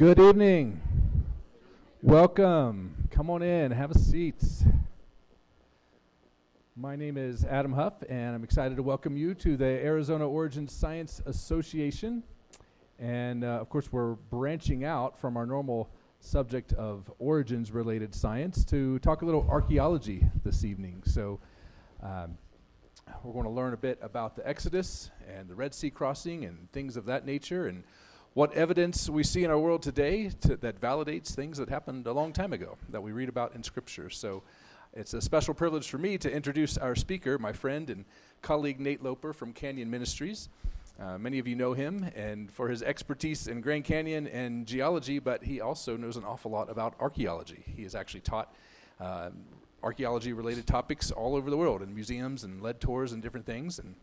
Good evening. Welcome. Come on in, have a seat. My name is Adam Huff, and I'm excited to welcome you to the Arizona Origin Science Association. And uh, of course, we're branching out from our normal subject of origins related science to talk a little archaeology this evening. So, um, we're going to learn a bit about the Exodus and the Red Sea crossing and things of that nature, and what evidence we see in our world today to, that validates things that happened a long time ago that we read about in Scripture. So it's a special privilege for me to introduce our speaker, my friend and colleague Nate Loper from Canyon Ministries. Uh, many of you know him and for his expertise in Grand Canyon and geology, but he also knows an awful lot about archaeology. He has actually taught uh, archaeology related topics all over the world in museums and led tours and different things. And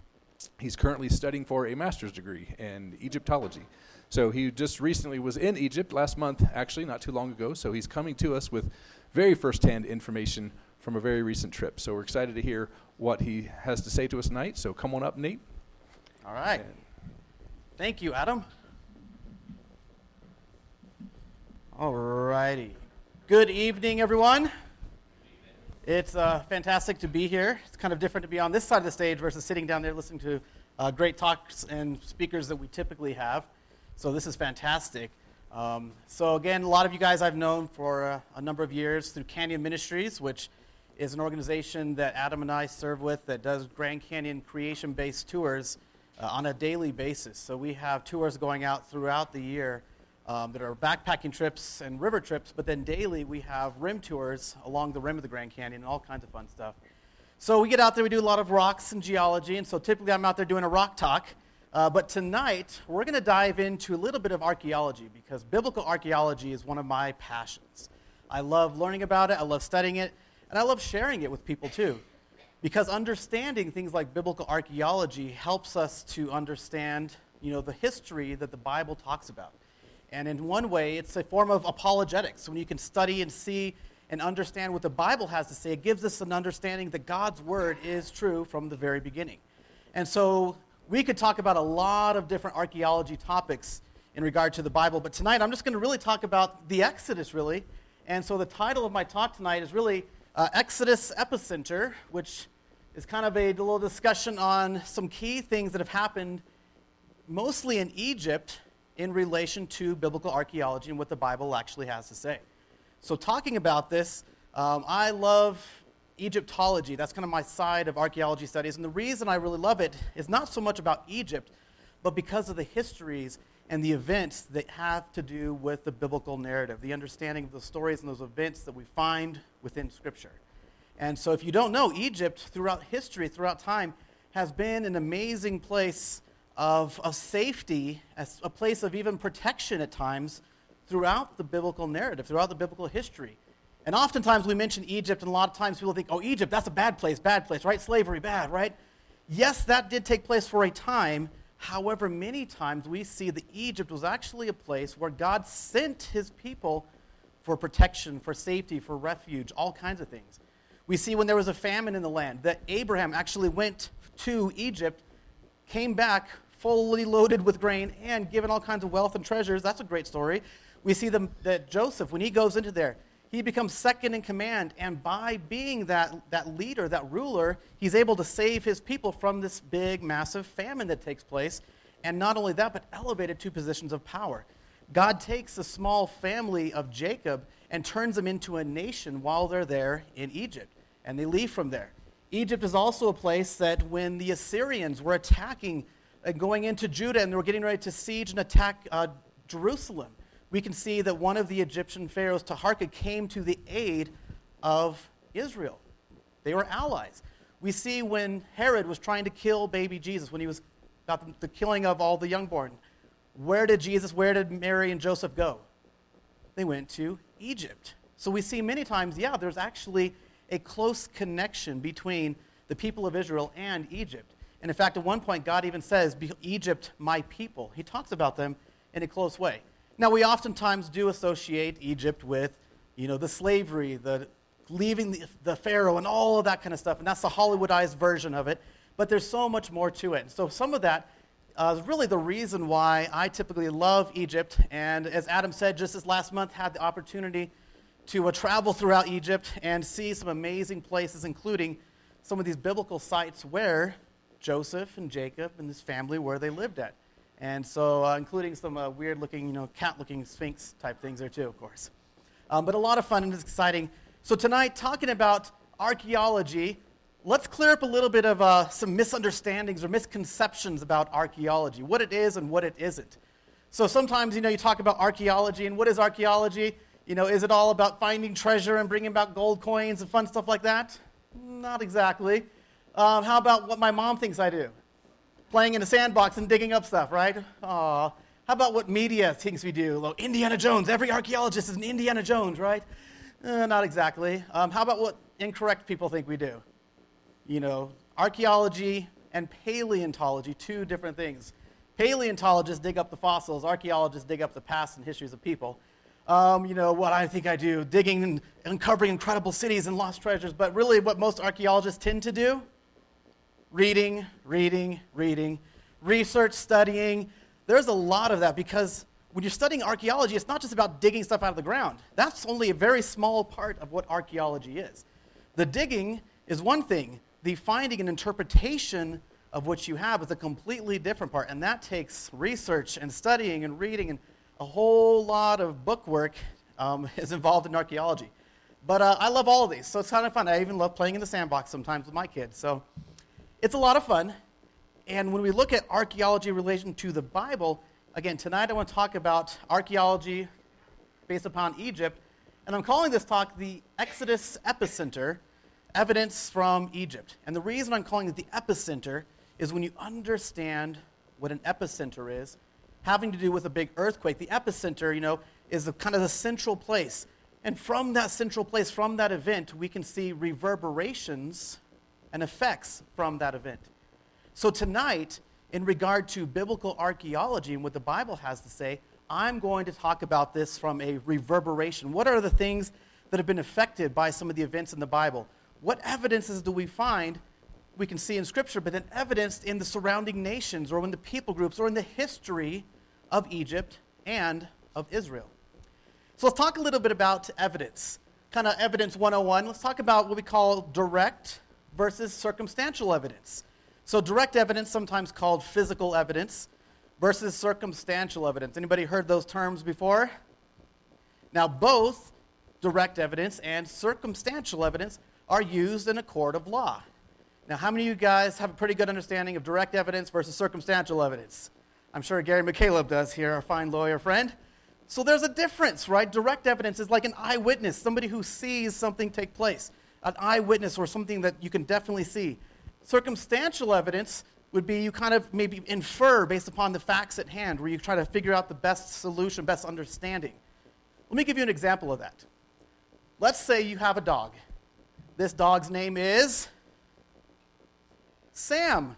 he's currently studying for a master's degree in Egyptology. So he just recently was in Egypt last month, actually, not too long ago. So he's coming to us with very firsthand information from a very recent trip. So we're excited to hear what he has to say to us tonight. So come on up, Nate. All right. And Thank you, Adam. All righty. Good evening, everyone. It's uh, fantastic to be here. It's kind of different to be on this side of the stage versus sitting down there listening to uh, great talks and speakers that we typically have. So this is fantastic. Um, so again, a lot of you guys I've known for uh, a number of years through Canyon Ministries, which is an organization that Adam and I serve with that does Grand Canyon creation-based tours uh, on a daily basis. So we have tours going out throughout the year um, that are backpacking trips and river trips, but then daily we have rim tours along the rim of the Grand Canyon and all kinds of fun stuff. So we get out there, we do a lot of rocks and geology, and so typically I'm out there doing a rock talk. Uh, but tonight, we're going to dive into a little bit of archaeology because biblical archaeology is one of my passions. I love learning about it, I love studying it, and I love sharing it with people too. Because understanding things like biblical archaeology helps us to understand you know, the history that the Bible talks about. And in one way, it's a form of apologetics. When you can study and see and understand what the Bible has to say, it gives us an understanding that God's word is true from the very beginning. And so we could talk about a lot of different archaeology topics in regard to the Bible, but tonight I'm just going to really talk about the Exodus, really. And so the title of my talk tonight is really uh, Exodus Epicenter, which is kind of a little discussion on some key things that have happened mostly in Egypt in relation to biblical archaeology and what the Bible actually has to say. So, talking about this, um, I love Egyptology. That's kind of my side of archaeology studies. And the reason I really love it is not so much about Egypt, but because of the histories and the events that have to do with the biblical narrative, the understanding of the stories and those events that we find within Scripture. And so, if you don't know, Egypt, throughout history, throughout time, has been an amazing place of, of safety, a place of even protection at times throughout the biblical narrative, throughout the biblical history. And oftentimes we mention Egypt, and a lot of times people think, oh, Egypt, that's a bad place, bad place, right? Slavery, bad, right? Yes, that did take place for a time. However, many times we see that Egypt was actually a place where God sent his people for protection, for safety, for refuge, all kinds of things. We see when there was a famine in the land that Abraham actually went to Egypt, came back fully loaded with grain, and given all kinds of wealth and treasures. That's a great story. We see that Joseph, when he goes into there, he becomes second in command. And by being that, that leader, that ruler, he's able to save his people from this big, massive famine that takes place. And not only that, but elevated to positions of power. God takes the small family of Jacob and turns them into a nation while they're there in Egypt. And they leave from there. Egypt is also a place that when the Assyrians were attacking and going into Judah and they were getting ready to siege and attack uh, Jerusalem, we can see that one of the Egyptian pharaohs, Taharka, came to the aid of Israel. They were allies. We see when Herod was trying to kill baby Jesus, when he was about the, the killing of all the youngborn, where did Jesus, where did Mary and Joseph go? They went to Egypt. So we see many times, yeah, there's actually a close connection between the people of Israel and Egypt. And in fact, at one point, God even says, Egypt, my people. He talks about them in a close way. Now, we oftentimes do associate Egypt with, you know, the slavery, the leaving the, the Pharaoh, and all of that kind of stuff. And that's the Hollywoodized version of it. But there's so much more to it. And so some of that uh, is really the reason why I typically love Egypt. And as Adam said, just this last month, had the opportunity to uh, travel throughout Egypt and see some amazing places, including some of these biblical sites where Joseph and Jacob and his family where they lived at. And so, uh, including some uh, weird looking, you know, cat looking sphinx type things there too, of course. Um, but a lot of fun and exciting. So, tonight, talking about archaeology, let's clear up a little bit of uh, some misunderstandings or misconceptions about archaeology, what it is and what it isn't. So, sometimes, you know, you talk about archaeology, and what is archaeology? You know, is it all about finding treasure and bringing back gold coins and fun stuff like that? Not exactly. Um, how about what my mom thinks I do? playing in a sandbox and digging up stuff, right? Aw. How about what media thinks we do? Well, Indiana Jones. Every archaeologist is an Indiana Jones, right? Uh, not exactly. Um, how about what incorrect people think we do? You know, archaeology and paleontology, two different things. Paleontologists dig up the fossils, archaeologists dig up the past and histories of people. Um, you know, what I think I do, digging and uncovering incredible cities and lost treasures. But really, what most archaeologists tend to do reading, reading, reading, research, studying. There's a lot of that because when you're studying archaeology, it's not just about digging stuff out of the ground. That's only a very small part of what archaeology is. The digging is one thing, the finding and interpretation of what you have is a completely different part, and that takes research and studying and reading, and a whole lot of book work um, is involved in archaeology. But uh, I love all of these, so it's kind of fun. I even love playing in the sandbox sometimes with my kids. So it's a lot of fun. And when we look at archaeology relation to the Bible, again, tonight I want to talk about archaeology based upon Egypt. And I'm calling this talk the Exodus Epicenter Evidence from Egypt. And the reason I'm calling it the epicenter is when you understand what an epicenter is, having to do with a big earthquake. The epicenter, you know, is the, kind of the central place. And from that central place, from that event, we can see reverberations and effects from that event. So, tonight, in regard to biblical archaeology and what the Bible has to say, I'm going to talk about this from a reverberation. What are the things that have been affected by some of the events in the Bible? What evidences do we find we can see in Scripture, but then evidenced in the surrounding nations or in the people groups or in the history of Egypt and of Israel? So let's talk a little bit about evidence. Kind of evidence 101. Let's talk about what we call direct versus circumstantial evidence. So direct evidence, sometimes called physical evidence, versus circumstantial evidence. Anybody heard those terms before? Now, both direct evidence and circumstantial evidence are used in a court of law. Now, how many of you guys have a pretty good understanding of direct evidence versus circumstantial evidence? I'm sure Gary McCaleb does here, our fine lawyer friend. So there's a difference, right? Direct evidence is like an eyewitness, somebody who sees something take place an eyewitness or something that you can definitely see. Circumstantial evidence would be you kind of maybe infer based upon the facts at hand, where you try to figure out the best solution, best understanding. Let me give you an example of that. Let's say you have a dog. This dog's name is Sam.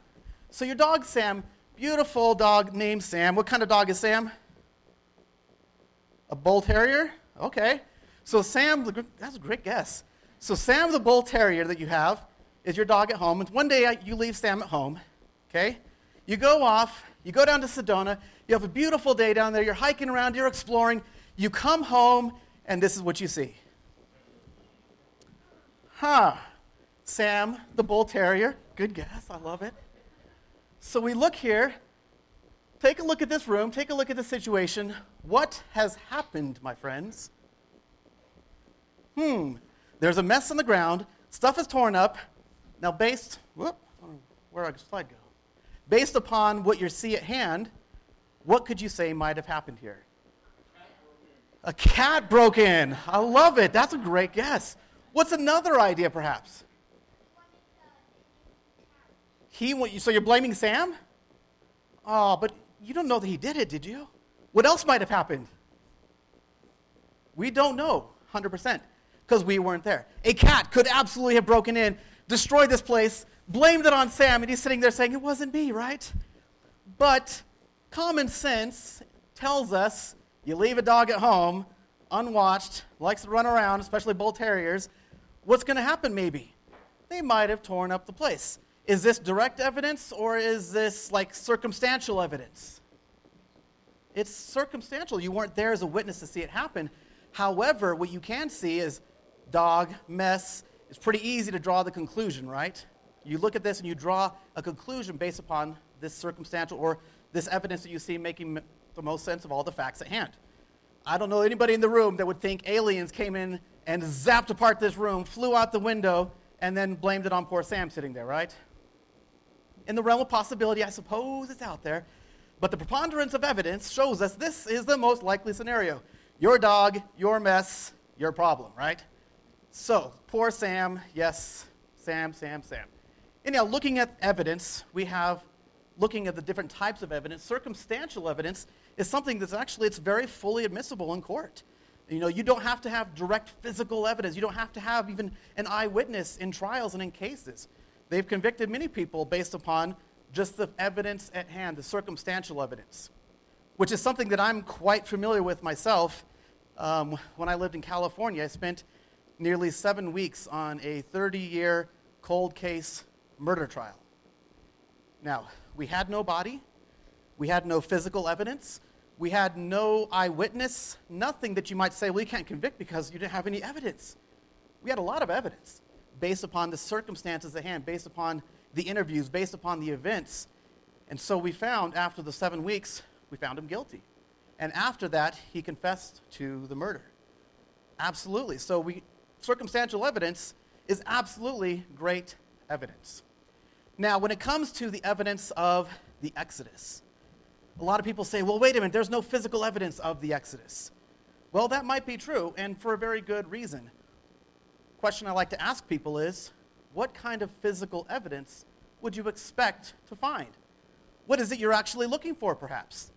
So your dog, Sam, beautiful dog named Sam. What kind of dog is Sam? A bull terrier? Okay. So Sam, that's a great guess. So, Sam the Bull Terrier that you have is your dog at home. And one day you leave Sam at home, okay? You go off, you go down to Sedona, you have a beautiful day down there, you're hiking around, you're exploring, you come home, and this is what you see. Huh. Sam the Bull Terrier. Good guess, I love it. So we look here, take a look at this room, take a look at the situation. What has happened, my friends? Hmm, there's a mess on the ground. Stuff is torn up. Now, based, whoop, where did slide go? Based upon what you see at hand, what could you say might have happened here? A cat broke in. I love it. That's a great guess. What's another idea, perhaps? He so you're blaming Sam? Oh, but you don't know that he did it, did you? What else might have happened? We don't know 100% because we weren't there. A cat could absolutely have broken in, destroyed this place, blamed it on Sam, and he's sitting there saying, It wasn't me, right? But common sense tells us you leave a dog at home, unwatched, likes to run around, especially bull terriers, what's going to happen maybe? They might have torn up the place. Is this direct evidence or is this like circumstantial evidence? It's circumstantial. You weren't there as a witness to see it happen. However, what you can see is dog, mess. It's pretty easy to draw the conclusion, right? You look at this and you draw a conclusion based upon this circumstantial or this evidence that you see making the most sense of all the facts at hand. I don't know anybody in the room that would think aliens came in and zapped apart this room, flew out the window, and then blamed it on poor Sam sitting there, right? In the realm of possibility, I suppose it's out there, but the preponderance of evidence shows us this is the most likely scenario. Your dog, your mess, your problem, right? So, poor Sam, yes, Sam, Sam, Sam. Anyhow, looking at evidence, we have looking at the different types of evidence. Circumstantial evidence is something that's actually it's very fully admissible in court. You know, you don't have to have direct physical evidence. You don't have to have even an eyewitness in trials and in cases. They've convicted many people based upon just the evidence at hand, the circumstantial evidence, which is something that I'm quite familiar with myself. Um, when I lived in California, I spent nearly seven weeks on a 30 year cold case murder trial. Now, we had no body, we had no physical evidence, we had no eyewitness, nothing that you might say, well, you can't convict because you didn't have any evidence. We had a lot of evidence based upon the circumstances at hand, based upon the interviews, based upon the events. And so we found, after the seven weeks, we found him guilty. And after that, he confessed to the murder. Absolutely. So we, circumstantial evidence is absolutely great evidence. Now, when it comes to the evidence of the Exodus, a lot of people say, well, wait a minute, there's no physical evidence of the Exodus. Well, that might be true, and for a very good reason. Question I like to ask people is what kind of physical evidence would you expect to find? What is it you're actually looking for, perhaps?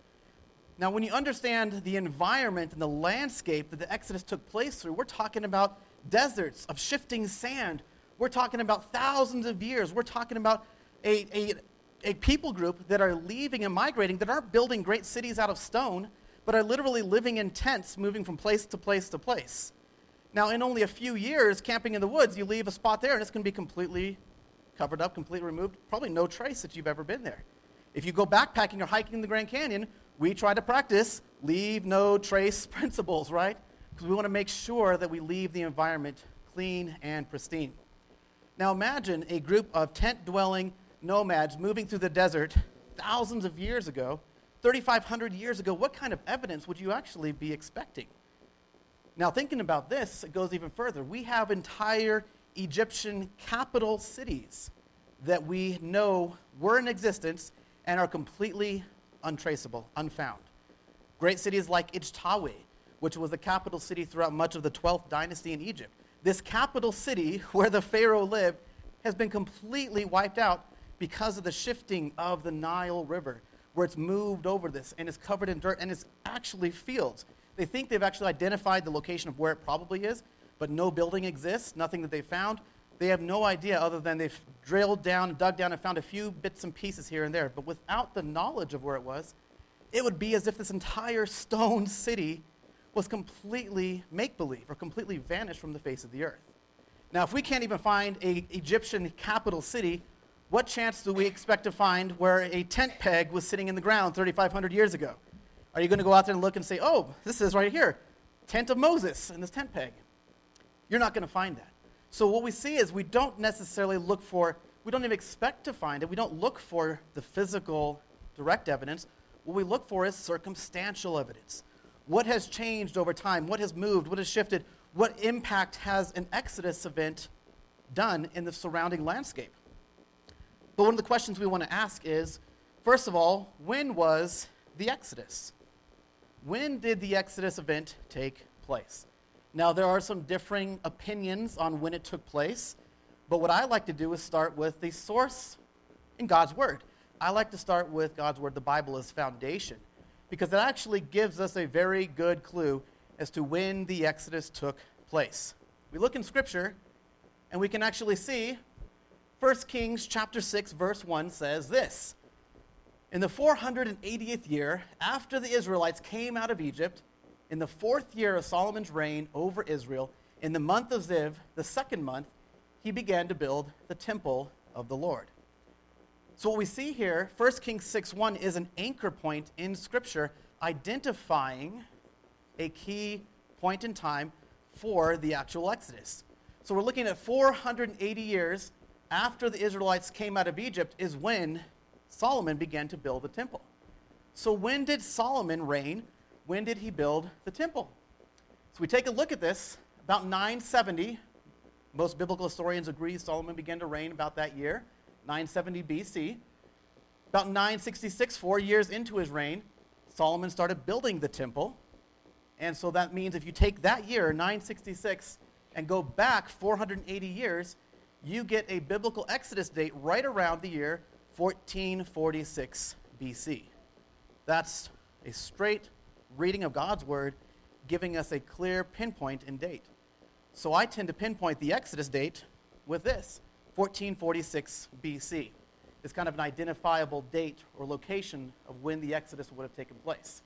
Now, when you understand the environment and the landscape that the Exodus took place through, we're talking about deserts of shifting sand. We're talking about thousands of years. We're talking about a, a a people group that are leaving and migrating that aren't building great cities out of stone, but are literally living in tents, moving from place to place to place. Now, in only a few years, camping in the woods, you leave a spot there and it's going to be completely covered up, completely removed, probably no trace that you've ever been there. If you go backpacking or hiking in the Grand Canyon, we try to practice leave no trace principles, right? Because we want to make sure that we leave the environment clean and pristine. Now, imagine a group of tent dwelling nomads moving through the desert thousands of years ago, 3,500 years ago, what kind of evidence would you actually be expecting? Now, thinking about this, it goes even further. We have entire Egyptian capital cities that we know were in existence and are completely untraceable, unfound. Great cities like Ijtawi, which was the capital city throughout much of the 12th dynasty in Egypt. This capital city where the Pharaoh lived has been completely wiped out because of the shifting of the Nile River, where it's moved over this and it's covered in dirt and it's actually fields. They think they've actually identified the location of where it probably is, but no building exists, nothing that they found. They have no idea other than they've drilled down, dug down, and found a few bits and pieces here and there. But without the knowledge of where it was, it would be as if this entire stone city was completely make believe or completely vanished from the face of the earth. Now, if we can't even find an Egyptian capital city, what chance do we expect to find where a tent peg was sitting in the ground 3,500 years ago? Are you going to go out there and look and say, oh, this is right here, tent of Moses and this tent peg? You're not going to find that. So what we see is we don't necessarily look for, we don't even expect to find it. We don't look for the physical direct evidence. What we look for is circumstantial evidence. What has changed over time? What has moved? What has shifted? What impact has an Exodus event done in the surrounding landscape? But one of the questions we want to ask is first of all, when was the Exodus? When did the Exodus event take place? Now, there are some differing opinions on when it took place, but what I like to do is start with the source in God's Word. I like to start with God's Word, the Bible, as foundation, because it actually gives us a very good clue as to when the Exodus took place. We look in Scripture, and we can actually see 1 Kings chapter 6 verse 1 says this. In the 480th year after the Israelites came out of Egypt, in the fourth year of Solomon's reign over Israel, in the month of Ziv, the second month, he began to build the temple of the Lord. So what we see here, 1 Kings 6:1 is an anchor point in scripture identifying a key point in time for the actual Exodus. So we're looking at 480 years after the Israelites came out of Egypt is when Solomon began to build the temple. So when did Solomon reign? When did he build the temple? So we take a look at this about 970. Most biblical historians agree Solomon began to reign about that year, 970 BC. About 966, four years into his reign, Solomon started building the temple. And so that means if you take that year, 966, and go back 480 years, you get a biblical Exodus date right around the year 1446 BC. That's a straight reading of God's word, giving us a clear pinpoint and date. So I tend to pinpoint the Exodus date with this 1446 BC. It's kind of an identifiable date or location of when the Exodus would have taken place.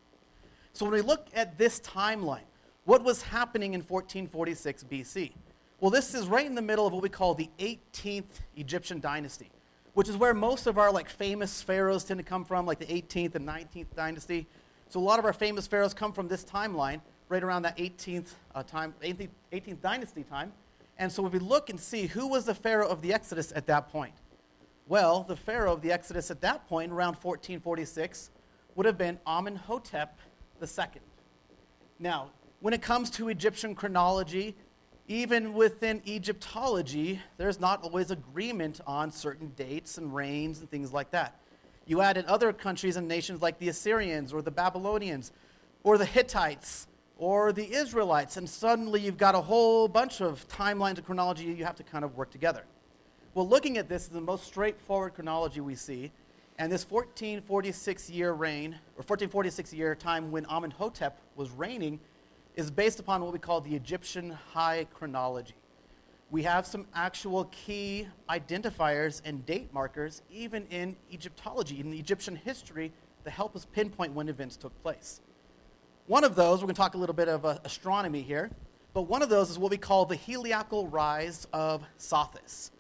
So when we look at this timeline, what was happening in 1446 BC? Well, this is right in the middle of what we call the 18th Egyptian dynasty, which is where most of our like famous pharaohs tend to come from, like the 18th and 19th dynasty. So a lot of our famous pharaohs come from this timeline, right around that 18th uh, time, 18th, 18th dynasty time. And so if we look and see who was the pharaoh of the Exodus at that point, well, the pharaoh of the Exodus at that point, around 1446, would have been Amenhotep II. Now, when it comes to Egyptian chronology, even within Egyptology, there's not always agreement on certain dates and reigns and things like that. You add in other countries and nations like the Assyrians or the Babylonians or the Hittites or the Israelites, and suddenly you've got a whole bunch of timelines and chronology you have to kind of work together. Well, looking at this is the most straightforward chronology we see, and this 1446 year reign, or 1446 year time when Amenhotep was reigning, is based upon what we call the Egyptian high chronology. We have some actual key identifiers and date markers, even in Egyptology, in Egyptian history, to help us pinpoint when events took place. One of those, we're going to talk a little bit of uh, astronomy here, but one of those is what we call the heliacal rise of Sothis.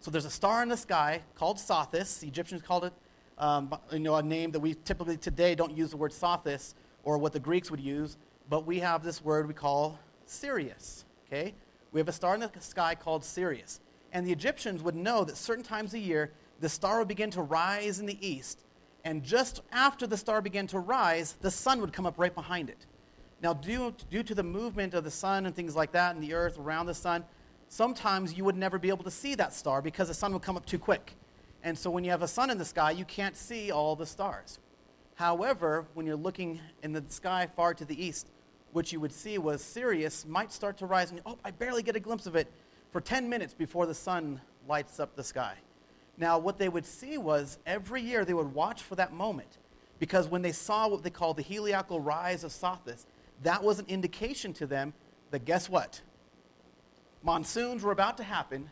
So there's a star in the sky called Sothis. The Egyptians called it, um, you know, a name that we typically today don't use the word Sothis or what the Greeks would use but we have this word we call Sirius. Okay? We have a star in the sky called Sirius. And the Egyptians would know that certain times a year, the star would begin to rise in the east. And just after the star began to rise, the sun would come up right behind it. Now, due, due to the movement of the sun and things like that, and the earth around the sun, sometimes you would never be able to see that star because the sun would come up too quick. And so when you have a sun in the sky, you can't see all the stars. However, when you're looking in the sky far to the east, what you would see was Sirius might start to rise, and oh, I barely get a glimpse of it for 10 minutes before the sun lights up the sky. Now, what they would see was every year they would watch for that moment because when they saw what they called the heliacal rise of Sothis, that was an indication to them that guess what? Monsoons were about to happen.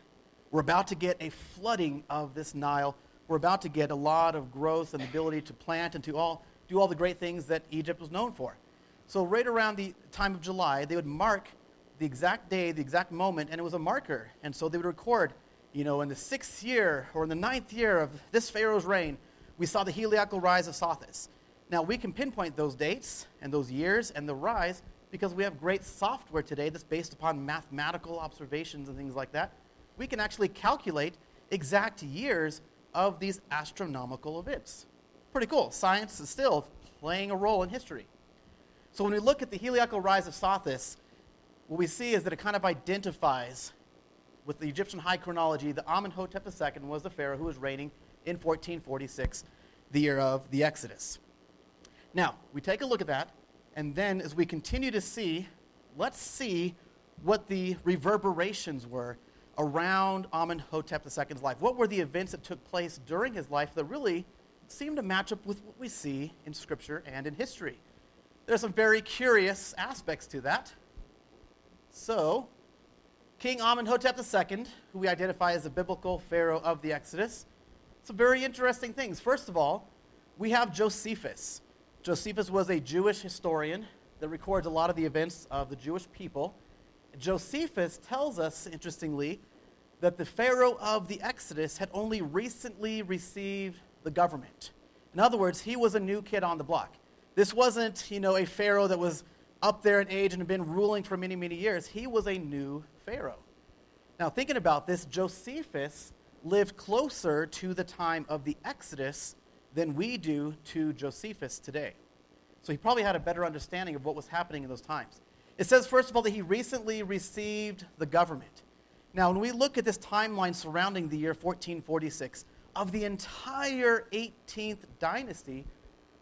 We're about to get a flooding of this Nile. We're about to get a lot of growth and ability to plant and to all, do all the great things that Egypt was known for. So, right around the time of July, they would mark the exact day, the exact moment, and it was a marker. And so they would record, you know, in the sixth year or in the ninth year of this Pharaoh's reign, we saw the heliacal rise of Sothis. Now, we can pinpoint those dates and those years and the rise because we have great software today that's based upon mathematical observations and things like that. We can actually calculate exact years of these astronomical events. Pretty cool. Science is still playing a role in history. So when we look at the heliacal rise of Sothis, what we see is that it kind of identifies with the Egyptian high chronology the Amenhotep II was the pharaoh who was reigning in 1446, the year of the Exodus. Now, we take a look at that, and then as we continue to see, let's see what the reverberations were around Amenhotep II's life. What were the events that took place during his life that really seem to match up with what we see in Scripture and in history? There's some very curious aspects to that. So, King Amenhotep II, who we identify as the biblical pharaoh of the Exodus, some very interesting things. First of all, we have Josephus. Josephus was a Jewish historian that records a lot of the events of the Jewish people. Josephus tells us, interestingly, that the Pharaoh of the Exodus had only recently received the government. In other words, he was a new kid on the block. This wasn't, you know, a pharaoh that was up there in age and had been ruling for many, many years. He was a new pharaoh. Now, thinking about this, Josephus lived closer to the time of the Exodus than we do to Josephus today. So he probably had a better understanding of what was happening in those times. It says, first of all, that he recently received the government. Now, when we look at this timeline surrounding the year 1446, of the entire 18th dynasty,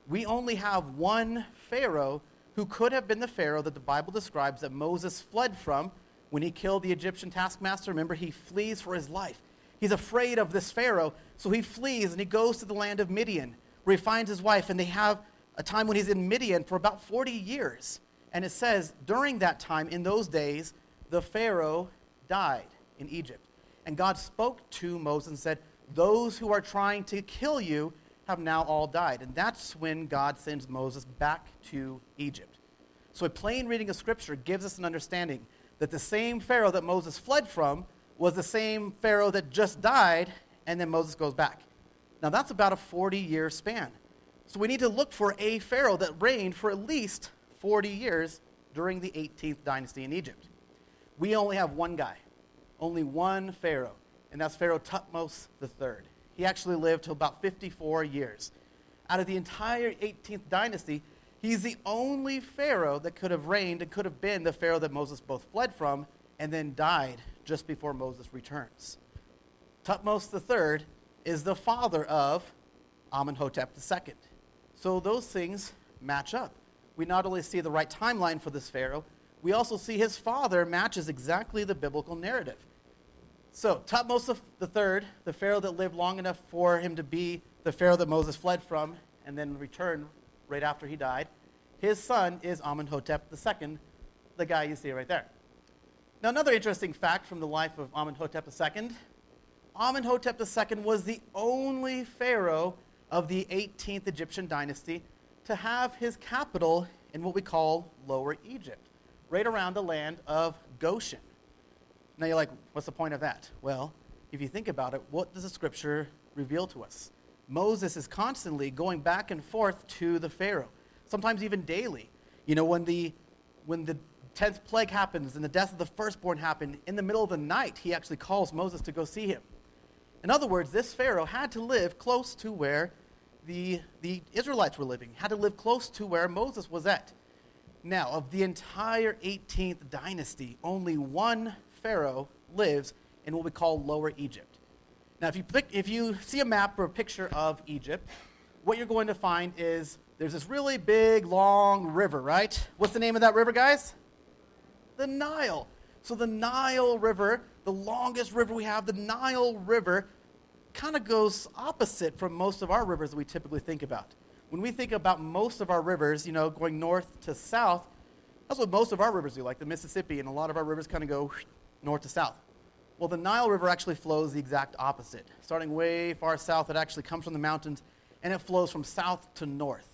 we only have one Pharaoh who could have been the Pharaoh that the Bible describes that Moses fled from when he killed the Egyptian taskmaster. Remember, he flees for his life. He's afraid of this Pharaoh, so he flees and he goes to the land of Midian, where he finds his wife, and they have a time when he's in Midian for about 40 years. And it says, during that time, in those days, the Pharaoh died in Egypt. And God spoke to Moses and said, Those who are trying to kill you have now all died. And that's when God sends Moses back to Egypt. So a plain reading of Scripture gives us an understanding that the same Pharaoh that Moses fled from was the same Pharaoh that just died, and then Moses goes back. Now that's about a 40 year span. So we need to look for a Pharaoh that reigned for at least 40 years during the 18th dynasty in Egypt. We only have one guy, only one Pharaoh, and that's Pharaoh Thutmose III. He actually lived till about 54 years. Out of the entire 18th dynasty, he's the only Pharaoh that could have reigned and could have been the Pharaoh that Moses both fled from and then died just before Moses returns. Thutmose III is the father of Amenhotep II. So those things match up we not only see the right timeline for this Pharaoh, we also see his father matches exactly the biblical narrative. So, Thutmose III, the Pharaoh that lived long enough for him to be the Pharaoh that Moses fled from and then returned right after he died, his son is Amenhotep II, the guy you see right there. Now, another interesting fact from the life of Amenhotep II Amenhotep II was the only Pharaoh of the 18th Egyptian dynasty to have his capital in what we call Lower Egypt, right around the land of Goshen. Now you're like, what's the point of that? Well, if you think about it, what does the scripture reveal to us? Moses is constantly going back and forth to the Pharaoh, sometimes even daily. You know, when the, when the 10th plague happens and the death of the firstborn happened, in the middle of the night, he actually calls Moses to go see him. In other words, this Pharaoh had to live close to where the, the Israelites were living, had to live close to where Moses was at. Now, of the entire 18th dynasty, only one Pharaoh lives in what we call Lower Egypt. Now, if you, pick, if you see a map or a picture of Egypt, what you're going to find is there's this really big, long river, right? What's the name of that river, guys? The Nile. So, the Nile River, the longest river we have, the Nile River kind of goes opposite from most of our rivers that we typically think about. When we think about most of our rivers, you know, going north to south, that's what most of our rivers do, like the Mississippi, and a lot of our rivers kind of go north to south. Well, the Nile River actually flows the exact opposite. Starting way far south, it actually comes from the mountains and it flows from south to north.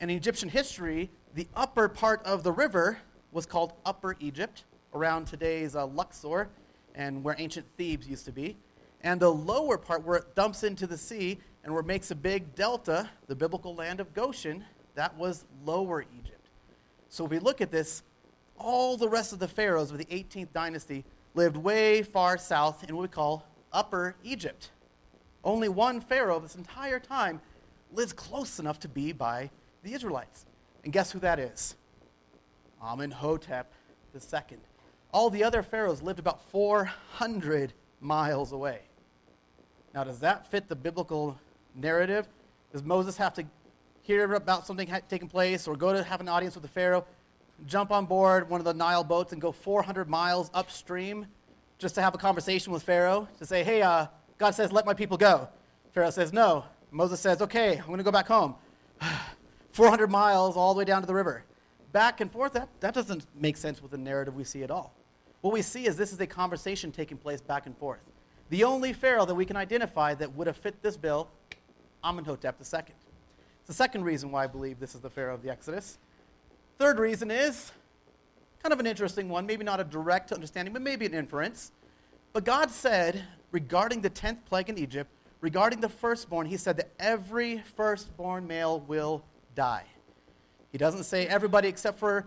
And in Egyptian history, the upper part of the river was called Upper Egypt, around today's uh, Luxor and where ancient Thebes used to be and the lower part where it dumps into the sea and where it makes a big delta, the biblical land of Goshen, that was lower Egypt. So if we look at this, all the rest of the pharaohs of the 18th dynasty lived way far south in what we call upper Egypt. Only one pharaoh this entire time lives close enough to be by the Israelites. And guess who that is? Amenhotep II. All the other pharaohs lived about 400 miles away. Now, does that fit the biblical narrative? Does Moses have to hear about something taking place or go to have an audience with the Pharaoh, jump on board one of the Nile boats and go 400 miles upstream just to have a conversation with Pharaoh to say, hey, uh, God says, let my people go? Pharaoh says, no. Moses says, okay, I'm going to go back home. 400 miles all the way down to the river. Back and forth, that, that doesn't make sense with the narrative we see at all. What we see is this is a conversation taking place back and forth. The only Pharaoh that we can identify that would have fit this bill, Amenhotep II. It's the second reason why I believe this is the Pharaoh of the Exodus. Third reason is kind of an interesting one, maybe not a direct understanding, but maybe an inference. But God said regarding the 10th plague in Egypt, regarding the firstborn, he said that every firstborn male will die. He doesn't say everybody except for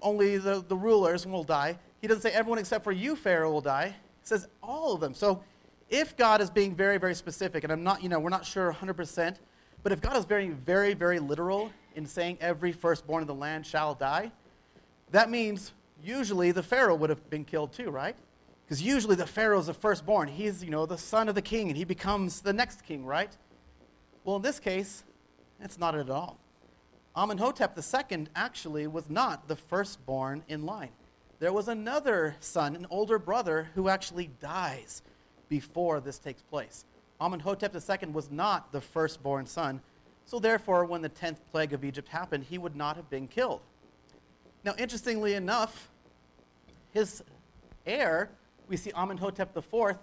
only the, the rulers will die. He doesn't say everyone except for you, Pharaoh, will die. He says all of them. So if God is being very, very specific, and I'm not, you know, we're not sure 100%, but if God is very, very, very literal in saying every firstborn of the land shall die, that means usually the Pharaoh would have been killed too, right? Because usually the Pharaoh is the firstborn. He's, you know, the son of the king, and he becomes the next king, right? Well, in this case, that's not at all. Amenhotep II actually was not the firstborn in line. There was another son, an older brother, who actually dies before this takes place. Amenhotep II was not the firstborn son, so therefore, when the 10th plague of Egypt happened, he would not have been killed. Now, interestingly enough, his heir, we see Amenhotep IV,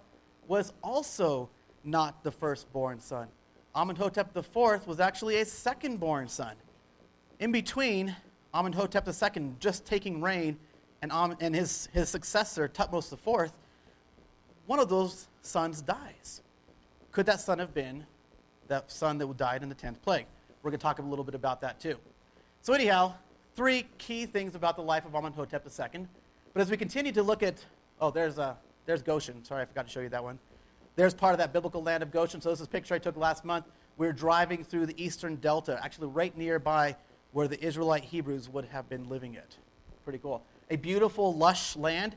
was also not the firstborn son. Amenhotep IV was actually a second-born son. In between, Amenhotep II just taking reign and, um, and his, his successor, Tuthmosis IV, one of those sons dies. Could that son have been that son that died in the 10th plague? We're going to talk a little bit about that too. So, anyhow, three key things about the life of Amenhotep II. But as we continue to look at, oh, there's, uh, there's Goshen. Sorry, I forgot to show you that one. There's part of that biblical land of Goshen. So, this is a picture I took last month. We are driving through the eastern delta, actually right nearby where the Israelite Hebrews would have been living it. Pretty cool. A beautiful, lush land.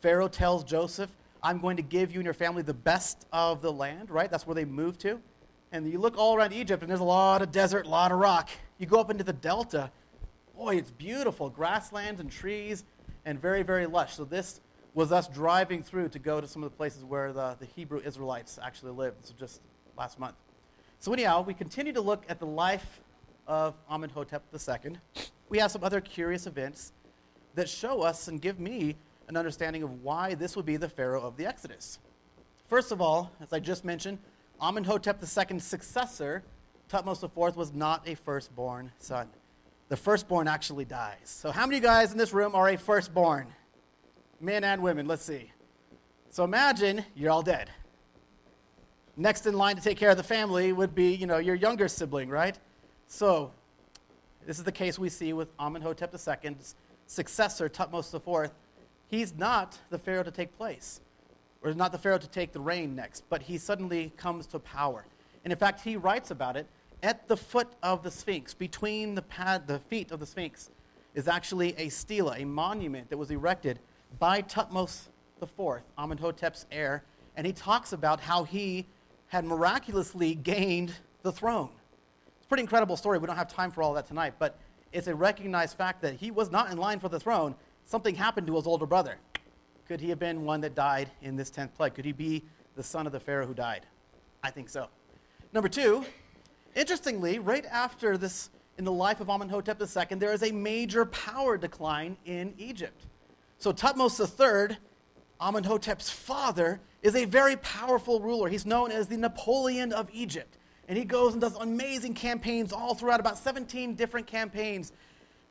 Pharaoh tells Joseph, I'm going to give you and your family the best of the land, right? That's where they moved to. And you look all around Egypt, and there's a lot of desert, a lot of rock. You go up into the delta, boy, it's beautiful grasslands and trees, and very, very lush. So, this was us driving through to go to some of the places where the, the Hebrew Israelites actually lived. So, just last month. So, anyhow, we continue to look at the life of Amenhotep II, we have some other curious events that show us and give me an understanding of why this would be the Pharaoh of the Exodus. First of all, as I just mentioned, Amenhotep II's successor, Tuthmosis IV, was not a firstborn son. The firstborn actually dies. So, how many of you guys in this room are a firstborn? Men and women, let's see. So, imagine you're all dead. Next in line to take care of the family would be, you know, your younger sibling, right? So, this is the case we see with Amenhotep II's successor, Tuthmosis IV. He's not the pharaoh to take place, or not the pharaoh to take the reign next, but he suddenly comes to power. And in fact, he writes about it at the foot of the Sphinx, between the, pad, the feet of the Sphinx, is actually a stela, a monument that was erected by Tuthmosis IV, Amenhotep's heir, and he talks about how he had miraculously gained the throne It's a pretty incredible story. We don't have time for all that tonight, but it's a recognized fact that he was not in line for the throne. Something happened to his older brother. Could he have been one that died in this 10th plague? Could he be the son of the Pharaoh who died? I think so. Number two, interestingly, right after this, in the life of Amenhotep II, there is a major power decline in Egypt. So Tuthmosis III, Amenhotep's father, is a very powerful ruler. He's known as the Napoleon of Egypt. And he goes and does amazing campaigns all throughout, about 17 different campaigns.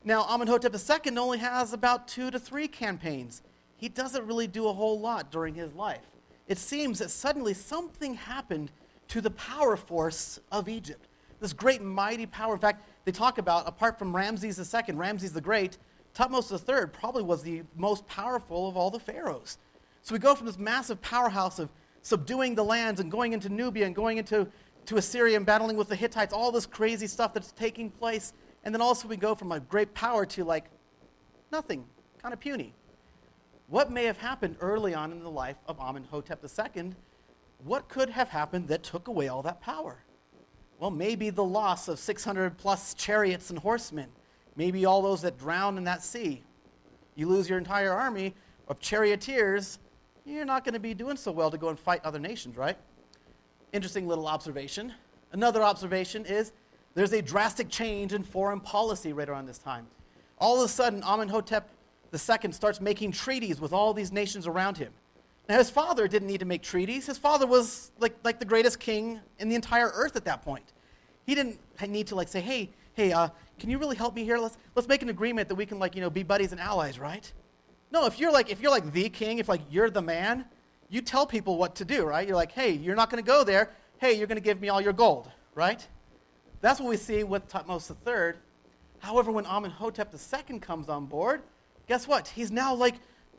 Now, Amenhotep II only has about two to three campaigns. He doesn't really do a whole lot during his life. It seems that suddenly something happened to the power force of Egypt. This great, mighty power. In fact, they talk about, apart from Ramses II, Ramses the Great, Tuthmosis III probably was the most powerful of all the pharaohs. So we go from this massive powerhouse of subduing the lands and going into Nubia and going into to Assyria and battling with the Hittites, all this crazy stuff that's taking place. And then also we go from a great power to like nothing, kind of puny. What may have happened early on in the life of Amenhotep II? What could have happened that took away all that power? Well, maybe the loss of 600 plus chariots and horsemen. Maybe all those that drowned in that sea. You lose your entire army of charioteers, you're not going to be doing so well to go and fight other nations, right? interesting little observation. Another observation is there's a drastic change in foreign policy right around this time. All of a sudden, Amenhotep II starts making treaties with all these nations around him. Now, his father didn't need to make treaties. His father was like, like the greatest king in the entire earth at that point. He didn't need to like say, hey, hey, uh, can you really help me here? Let's, let's make an agreement that we can like, you know, be buddies and allies, right? No, if you're like, if you're like the king, if like you're the man, you tell people what to do, right? You're like, hey, you're not going to go there. hey, you're going to give me all your gold, right? That's what we see with Thutmose III. However, when Amenhotep II comes on board, guess what? He's now like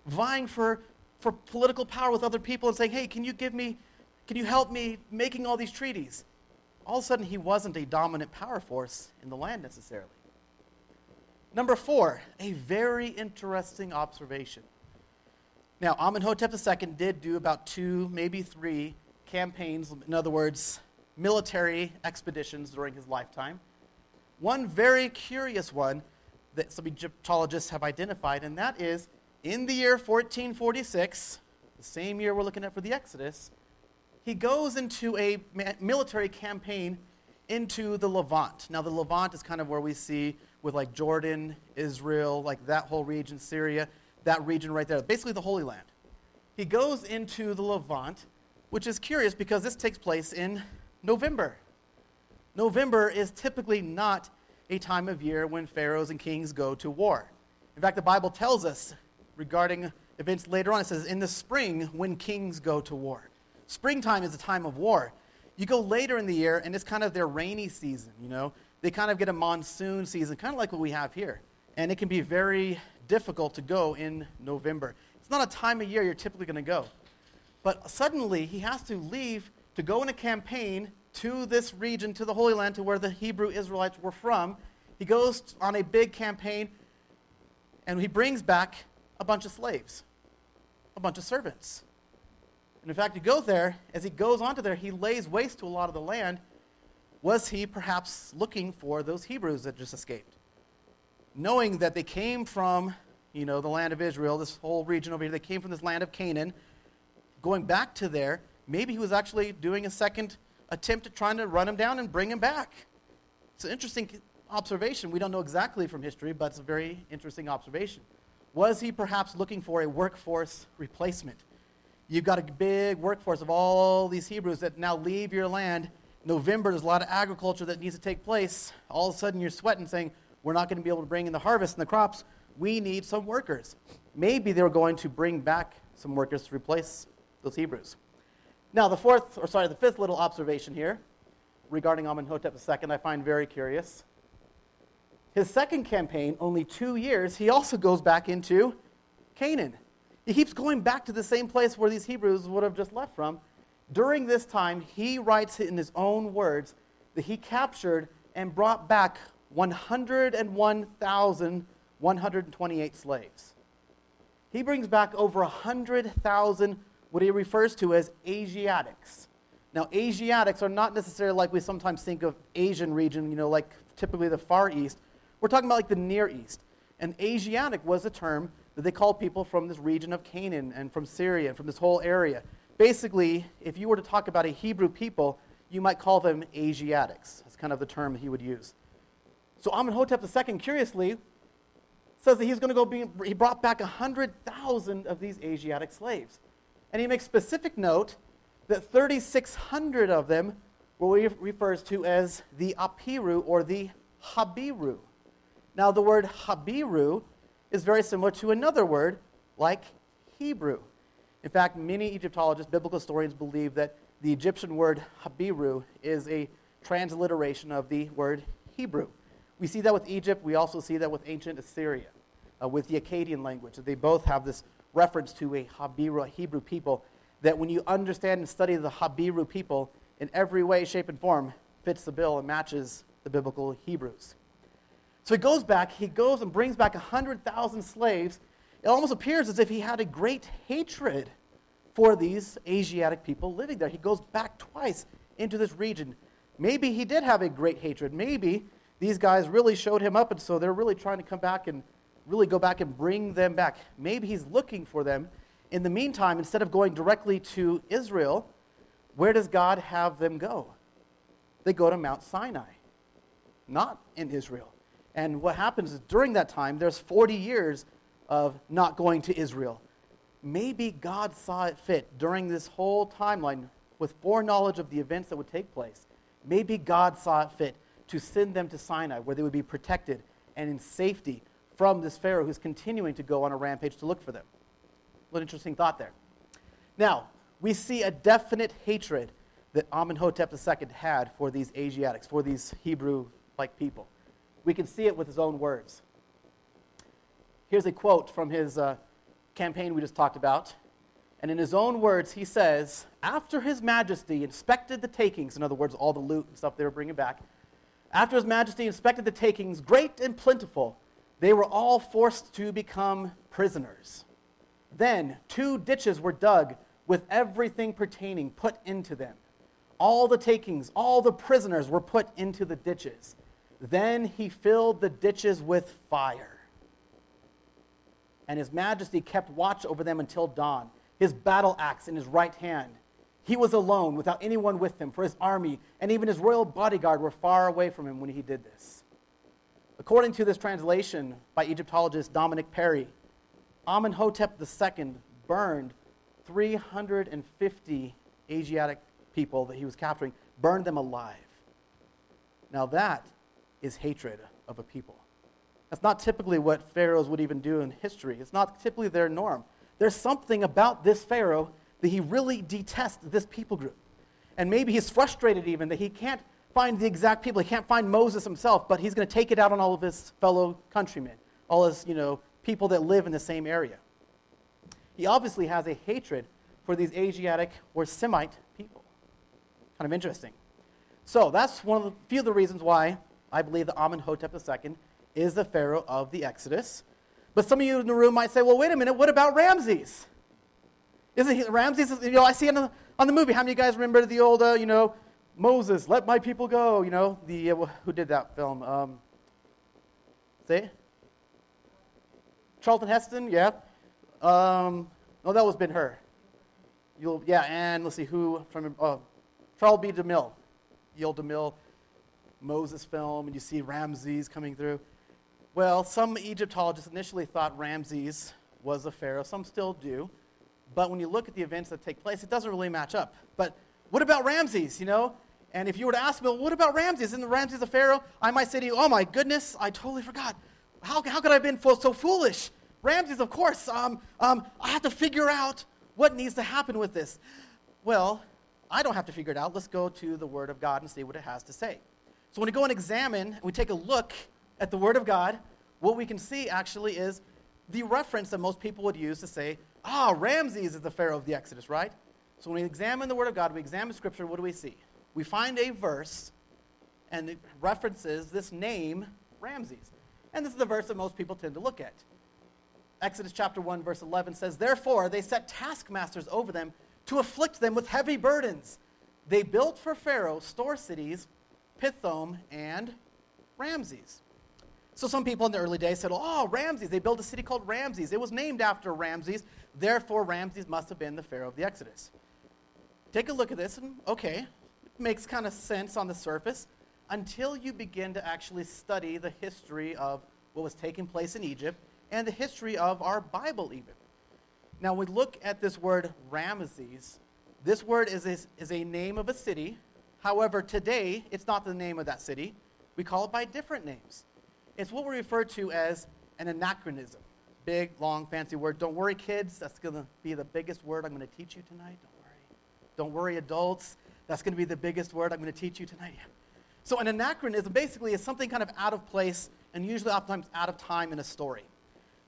vying for, for political power with other people and saying, hey, can you give me, can you help me making all these treaties? All of a sudden, he wasn't a dominant power force in the land necessarily. Number four, a very interesting observation. Now, Amenhotep II did do about two, maybe three campaigns, in other words, military expeditions during his lifetime. One very curious one that some Egyptologists have identified, and that is in the year 1446, the same year we're looking at for the Exodus, he goes into a military campaign into the Levant. Now, the Levant is kind of where we see with like Jordan, Israel, like that whole region, Syria, that region right there, basically the Holy Land. He goes into the Levant, which is curious because this takes place in November. November is typically not a time of year when pharaohs and kings go to war. In fact, the Bible tells us regarding events later on, it says, in the spring when kings go to war. Springtime is a time of war. You go later in the year, and it's kind of their rainy season, you know. They kind of get a monsoon season, kind of like what we have here. And it can be very difficult to go in November. It's not a time of year you're typically going to go. But suddenly, he has to leave to go in a campaign to this region, to the Holy Land, to where the Hebrew Israelites were from. He goes on a big campaign and he brings back a bunch of slaves, a bunch of servants. And in fact, he goes there, as he goes onto there, he lays waste to a lot of the land. Was he perhaps looking for those Hebrews that just escaped? Knowing that they came from, you know, the land of Israel, this whole region over here, they came from this land of Canaan, going back to there, maybe he was actually doing a second attempt at trying to run him down and bring him back. It's an interesting observation. We don't know exactly from history, but it's a very interesting observation. Was he perhaps looking for a workforce replacement? You've got a big workforce of all these Hebrews that now leave your land. November, there's a lot of agriculture that needs to take place. All of a sudden, you're sweating, saying, We're not going to be able to bring in the harvest and the crops. We need some workers. Maybe they were going to bring back some workers to replace those Hebrews. Now, the fourth, or sorry, the fifth little observation here regarding Amenhotep II I find very curious. His second campaign, only two years, he also goes back into Canaan. He keeps going back to the same place where these Hebrews would have just left from. During this time, he writes in his own words that he captured and brought back 101,128 slaves. He brings back over 100,000 what he refers to as Asiatics. Now, Asiatics are not necessarily like we sometimes think of Asian region, you know, like typically the Far East. We're talking about like the Near East. And Asiatic was a term that they called people from this region of Canaan and from Syria and from this whole area. Basically, if you were to talk about a Hebrew people, you might call them Asiatics. That's kind of the term he would use. So Amenhotep II, curiously, says that he's going to go be, he brought back 100,000 of these Asiatic slaves. And he makes specific note that 3,600 of them were what he refers to as the Apiru or the Habiru. Now, the word Habiru is very similar to another word like Hebrew. In fact, many Egyptologists, biblical historians, believe that the Egyptian word Habiru is a transliteration of the word Hebrew. We see that with Egypt. We also see that with ancient Assyria, uh, with the Akkadian language. They both have this reference to a Habiru, a Hebrew people, that when you understand and study the Habiru people in every way, shape, and form, fits the bill and matches the biblical Hebrews. So he goes back, he goes and brings back 100,000 slaves. It almost appears as if he had a great hatred for these Asiatic people living there. He goes back twice into this region. Maybe he did have a great hatred. Maybe these guys really showed him up, and so they're really trying to come back and really go back and bring them back. Maybe he's looking for them. In the meantime, instead of going directly to Israel, where does God have them go? They go to Mount Sinai, not in Israel. And what happens is during that time, there's 40 years of not going to Israel. Maybe God saw it fit during this whole timeline with foreknowledge of the events that would take place. Maybe God saw it fit to send them to Sinai where they would be protected and in safety from this Pharaoh who's continuing to go on a rampage to look for them. What an interesting thought there. Now, we see a definite hatred that Amenhotep II had for these Asiatics, for these Hebrew like people. We can see it with his own words. Here's a quote from his uh, campaign we just talked about. And in his own words, he says, After His Majesty inspected the takings, in other words, all the loot and stuff they were bringing back, after His Majesty inspected the takings, great and plentiful, they were all forced to become prisoners. Then two ditches were dug with everything pertaining put into them. All the takings, all the prisoners were put into the ditches. Then he filled the ditches with fire. And his majesty kept watch over them until dawn, his battle axe in his right hand. He was alone, without anyone with him, for his army and even his royal bodyguard were far away from him when he did this. According to this translation by Egyptologist Dominic Perry, Amenhotep II burned 350 Asiatic people that he was capturing, burned them alive. Now that is hatred of a people. That's not typically what pharaohs would even do in history. It's not typically their norm. There's something about this pharaoh that he really detests this people group. And maybe he's frustrated even that he can't find the exact people. He can't find Moses himself, but he's going to take it out on all of his fellow countrymen, all his, you know, people that live in the same area. He obviously has a hatred for these Asiatic or Semite people. Kind of interesting. So that's one of the few of the reasons why I believe that Amenhotep II is the pharaoh of the Exodus. But some of you in the room might say, well, wait a minute, what about Ramses? Isn't he, Ramses, you know, I see on the, on the movie, how many of you guys remember the old, uh, you know, Moses, let my people go, you know, the, uh, who did that film? Um, say? Charlton Heston, yeah. Um, no, that was Ben Hur. You'll, yeah, and let's see who from uh, Charles B. DeMille, the DeMille Moses film, and you see Ramses coming through. Well, some Egyptologists initially thought Ramses was a pharaoh. Some still do. But when you look at the events that take place, it doesn't really match up. But what about Ramses, you know? And if you were to ask me, well, what about Ramses? Isn't Ramses a pharaoh? I might say to you, oh my goodness, I totally forgot. How, how could I have been so foolish? Ramses, of course. Um, um, I have to figure out what needs to happen with this. Well, I don't have to figure it out. Let's go to the Word of God and see what it has to say. So when we go and examine, we take a look at the Word of God, what we can see actually is the reference that most people would use to say, ah, Ramses is the Pharaoh of the Exodus, right? So when we examine the Word of God, we examine Scripture, what do we see? We find a verse, and it references this name, Ramses. And this is the verse that most people tend to look at. Exodus chapter 1, verse 11 says, Therefore they set taskmasters over them to afflict them with heavy burdens. They built for Pharaoh store cities, Pithom and Ramses. So some people in the early days said, Oh, Ramses. They built a city called Ramses. It was named after Ramses. Therefore, Ramses must have been the Pharaoh of the Exodus. Take a look at this, and okay, it makes kind of sense on the surface until you begin to actually study the history of what was taking place in Egypt and the history of our Bible, even. Now, we look at this word Ramesses, this word is a, is a name of a city. However, today, it's not the name of that city. We call it by different names. It's what we refer to as an anachronism. Big, long, fancy word. Don't worry, kids. That's going to be the biggest word I'm going to teach you tonight. Don't worry, adults. That's going to be the biggest word I'm going to teach you tonight. So, an anachronism basically is something kind of out of place and usually oftentimes out of time in a story.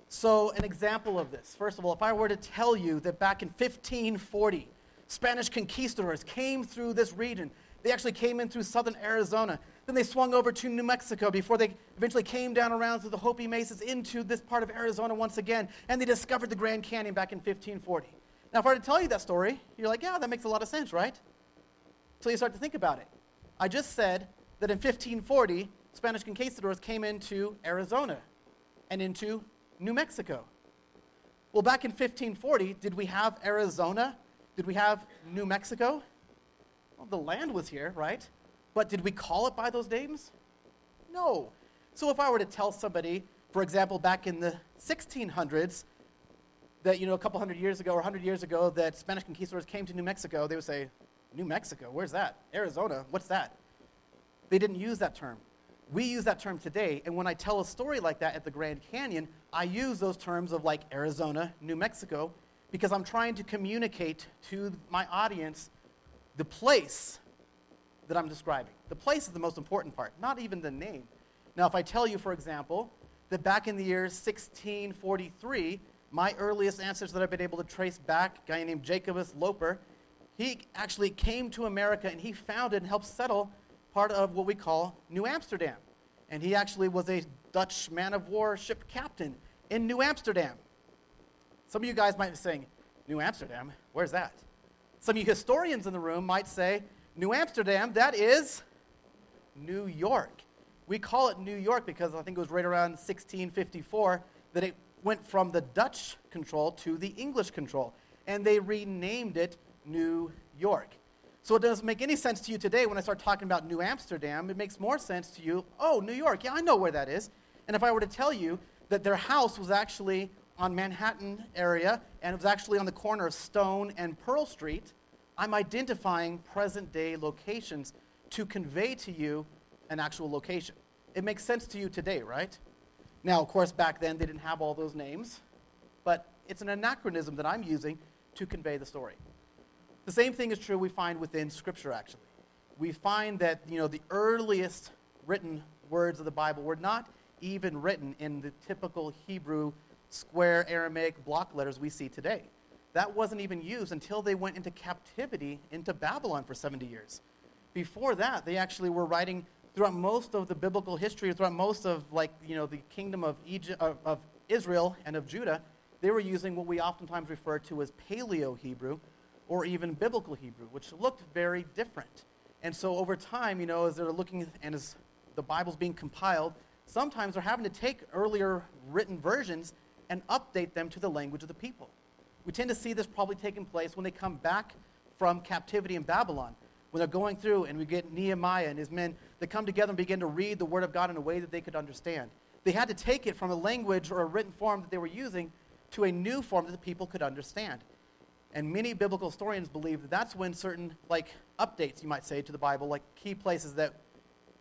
So, an example of this first of all, if I were to tell you that back in 1540, Spanish conquistadors came through this region, they actually came in through southern Arizona. Then they swung over to New Mexico before they eventually came down around through the Hopi Mesas into this part of Arizona once again, and they discovered the Grand Canyon back in 1540. Now, if I were to tell you that story, you're like, yeah, that makes a lot of sense, right? Until you start to think about it. I just said that in 1540, Spanish conquistadors came into Arizona and into New Mexico. Well, back in 1540, did we have Arizona? Did we have New Mexico? Well, the land was here, right? But did we call it by those names? No. So if I were to tell somebody, for example, back in the 1600s, that, you know, a couple hundred years ago or 100 years ago that Spanish conquistadors came to New Mexico, they would say, New Mexico? Where's that? Arizona? What's that? They didn't use that term. We use that term today, and when I tell a story like that at the Grand Canyon, I use those terms of like Arizona, New Mexico, because I'm trying to communicate to my audience the place that I'm describing. The place is the most important part, not even the name. Now, if I tell you, for example, that back in the year 1643, my earliest ancestors that I've been able to trace back, a guy named Jacobus Loper, he actually came to America and he founded and helped settle part of what we call New Amsterdam. And he actually was a Dutch man of war ship captain in New Amsterdam. Some of you guys might be saying, New Amsterdam? Where's that? Some of you historians in the room might say, New Amsterdam, that is New York. We call it New York because I think it was right around 1654 that it went from the Dutch control to the English control. And they renamed it New York. So it doesn't make any sense to you today when I start talking about New Amsterdam. It makes more sense to you, oh, New York, yeah, I know where that is. And if I were to tell you that their house was actually on Manhattan area and it was actually on the corner of Stone and Pearl Street, I'm identifying present day locations to convey to you an actual location. It makes sense to you today, right? Now, of course, back then they didn't have all those names, but it's an anachronism that I'm using to convey the story. The same thing is true we find within Scripture, actually. We find that you know, the earliest written words of the Bible were not even written in the typical Hebrew square Aramaic block letters we see today. That wasn't even used until they went into captivity into Babylon for 70 years. Before that, they actually were writing throughout most of the biblical history, throughout most of like you know the kingdom of Egypt, of, of Israel and of Judah, they were using what we oftentimes refer to as Paleo Hebrew, or even biblical Hebrew, which looked very different. And so over time, you know, as they're looking and as the Bible's being compiled, sometimes they're having to take earlier written versions and update them to the language of the people. We tend to see this probably taking place when they come back from captivity in Babylon, when they're going through and we get Nehemiah and his men that come together and begin to read the Word of God in a way that they could understand. They had to take it from a language or a written form that they were using to a new form that the people could understand. And many biblical historians believe that that's when certain, like, updates, you might say, to the Bible, like key places that,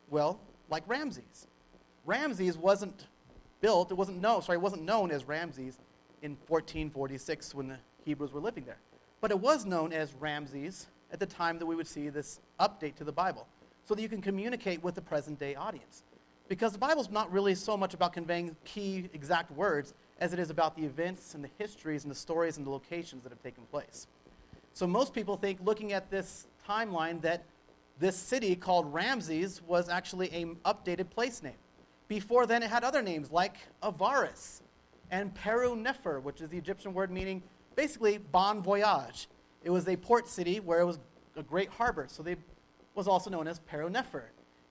well, like Ramses. Ramses wasn't built, it wasn't known, sorry, it wasn't known as Ramses in 1446 when the Hebrews were living there. But it was known as Ramses at the time that we would see this update to the Bible, so that you can communicate with the present day audience. Because the Bible's not really so much about conveying key exact words as it is about the events and the histories and the stories and the locations that have taken place. So most people think, looking at this timeline, that this city called Ramses was actually an updated place name. Before then, it had other names like Avaris and Peru Nefer, which is the Egyptian word meaning basically bon voyage. It was a port city where it was a great harbor, so it was also known as Pernefer.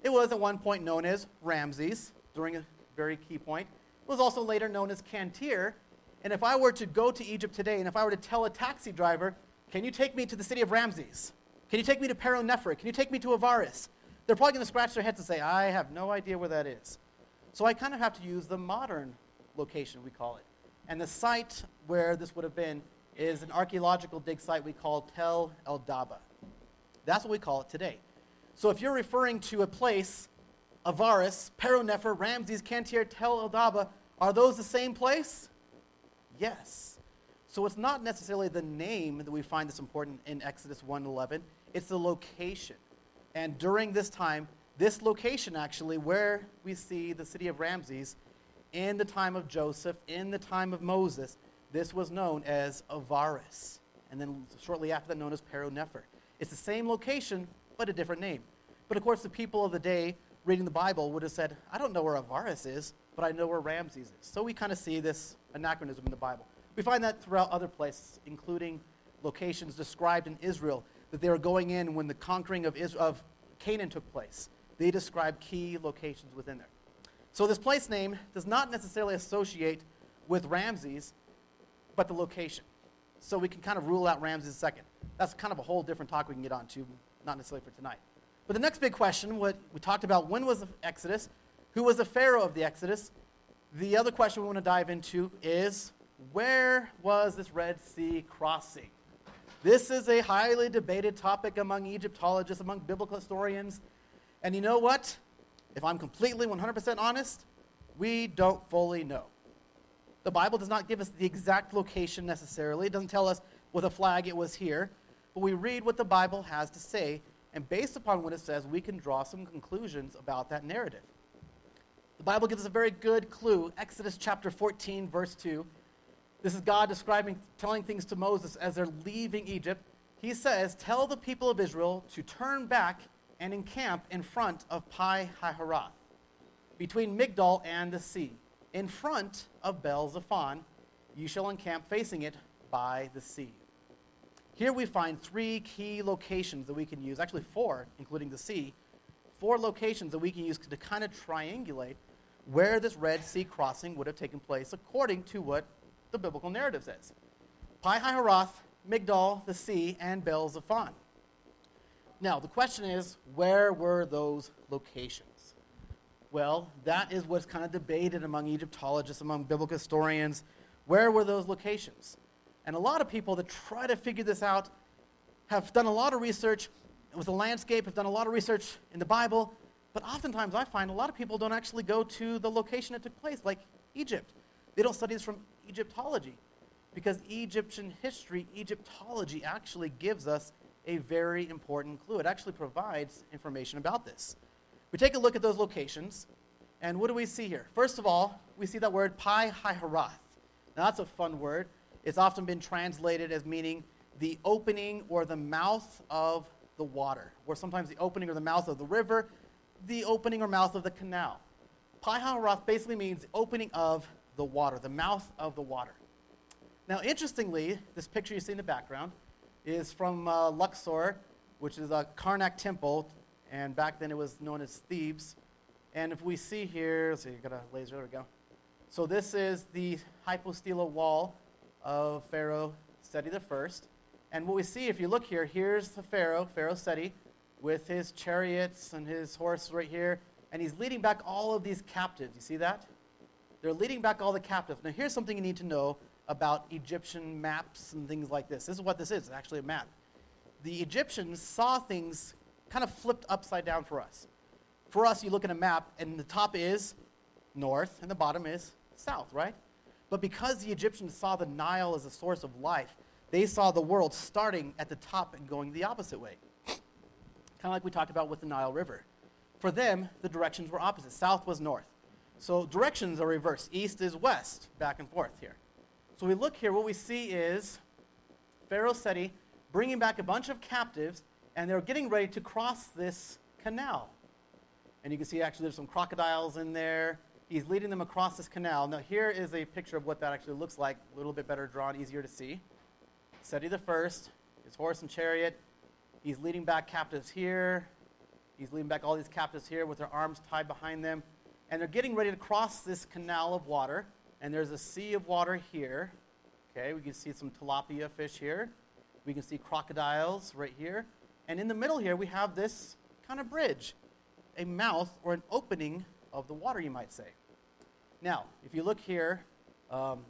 It was at one point known as Ramses during a very key point It was also later known as Qantir. And if I were to go to Egypt today and if I were to tell a taxi driver, can you take me to the city of Ramses? Can you take me to Pernefer? Can you take me to Avaris? They're probably going to scratch their heads and say, I have no idea where that is. So I kind of have to use the modern location, we call it. And the site where this would have been is an archaeological dig site we call Tel El Daba. That's what we call it today. So if you're referring to a place, Avaris, Peru Nefer, Ramses, Qantir, Tel El Daba, are those the same place? Yes. So it's not necessarily the name that we find that's important in Exodus 1:11, it's the location. And during this time, this location actually where we see the city of Ramses in the time of Joseph, in the time of Moses, this was known as Avaris. And then shortly after that known as Peru It's the same location, but a different name. But of course, the people of the day reading the Bible would have said, I don't know where Avaris is but I know where Ramses is. So we kind of see this anachronism in the Bible. We find that throughout other places, including locations described in Israel, that they were going in when the conquering of, Israel, of Canaan took place. They describe key locations within there. So this place name does not necessarily associate with Ramses, but the location. So we can kind of rule out Ramses second. That's kind of a whole different talk we can get on to, not necessarily for tonight. But the next big question, what we talked about, when was the Exodus? who was the Pharaoh of the Exodus. The other question we want to dive into is where was this Red Sea crossing? This is a highly debated topic among Egyptologists, among biblical historians. And you know what? If I'm completely 100% honest, we don't fully know. The Bible does not give us the exact location necessarily. It doesn't tell us with a flag it was here. But we read what the Bible has to say, and based upon what it says, we can draw some conclusions about that narrative. The Bible gives us a very good clue. Exodus chapter 14, verse 2. This is God describing, telling things to Moses as they're leaving Egypt. He says, Tell the people of Israel to turn back and encamp in front of Pi Hahiroth, between Migdol and the sea. In front of Baal Zephon, you shall encamp facing it by the sea. Here we find three key locations that we can use, actually four, including the sea, four locations that we can use to kind of triangulate where this Red Sea crossing would have taken place according to what the biblical narrative says. Pi Hahiroth, Migdol, the sea, and Baal Zephon. Now, the question is, where were those locations? Well, that is what's kind of debated among Egyptologists, among biblical historians. Where were those locations? And a lot of people that try to figure this out have done a lot of research with the landscape, have done a lot of research in the Bible, but oftentimes I find a lot of people don't actually go to the location it took place, like Egypt. They don't study this from Egyptology because Egyptian history, Egyptology, actually gives us a very important clue. It actually provides information about this. We take a look at those locations, and what do we see here? First of all, we see that word Pi Hahiroth. Now, that's a fun word. It's often been translated as meaning the opening or the mouth of the water, or sometimes the opening or the mouth of the river, the opening or mouth of the canal. Pi Hahiroth basically means opening of the water, the mouth of the water. Now, interestingly, this picture you see in the background is from uh, Luxor, which is a Karnak temple, and back then it was known as Thebes. And if we see here, see, you got a laser, there we go. So this is the hypostyle wall of Pharaoh Seti I. And what we see, if you look here, here's the Pharaoh, Pharaoh Seti, with his chariots and his horse right here, and he's leading back all of these captives. You see that? They're leading back all the captives. Now, here's something you need to know about Egyptian maps and things like this. This is what this is, it's actually a map. The Egyptians saw things kind of flipped upside down for us. For us, you look at a map, and the top is north, and the bottom is south, right? But because the Egyptians saw the Nile as a source of life, they saw the world starting at the top and going the opposite way. kind of like we talked about with the Nile River. For them, the directions were opposite. South was north. So directions are reversed. East is west, back and forth here. So we look here, what we see is Pharaoh Seti bringing back a bunch of captives, and they're getting ready to cross this canal. And you can see actually there's some crocodiles in there. He's leading them across this canal. Now, here is a picture of what that actually looks like, a little bit better drawn, easier to see. Seti first, his horse and chariot. He's leading back captives here. He's leading back all these captives here with their arms tied behind them. And they're getting ready to cross this canal of water. And there's a sea of water here. Okay, we can see some tilapia fish here. We can see crocodiles right here. And in the middle here, we have this kind of bridge, a mouth or an opening of the water, you might say. Now, if you look here, um,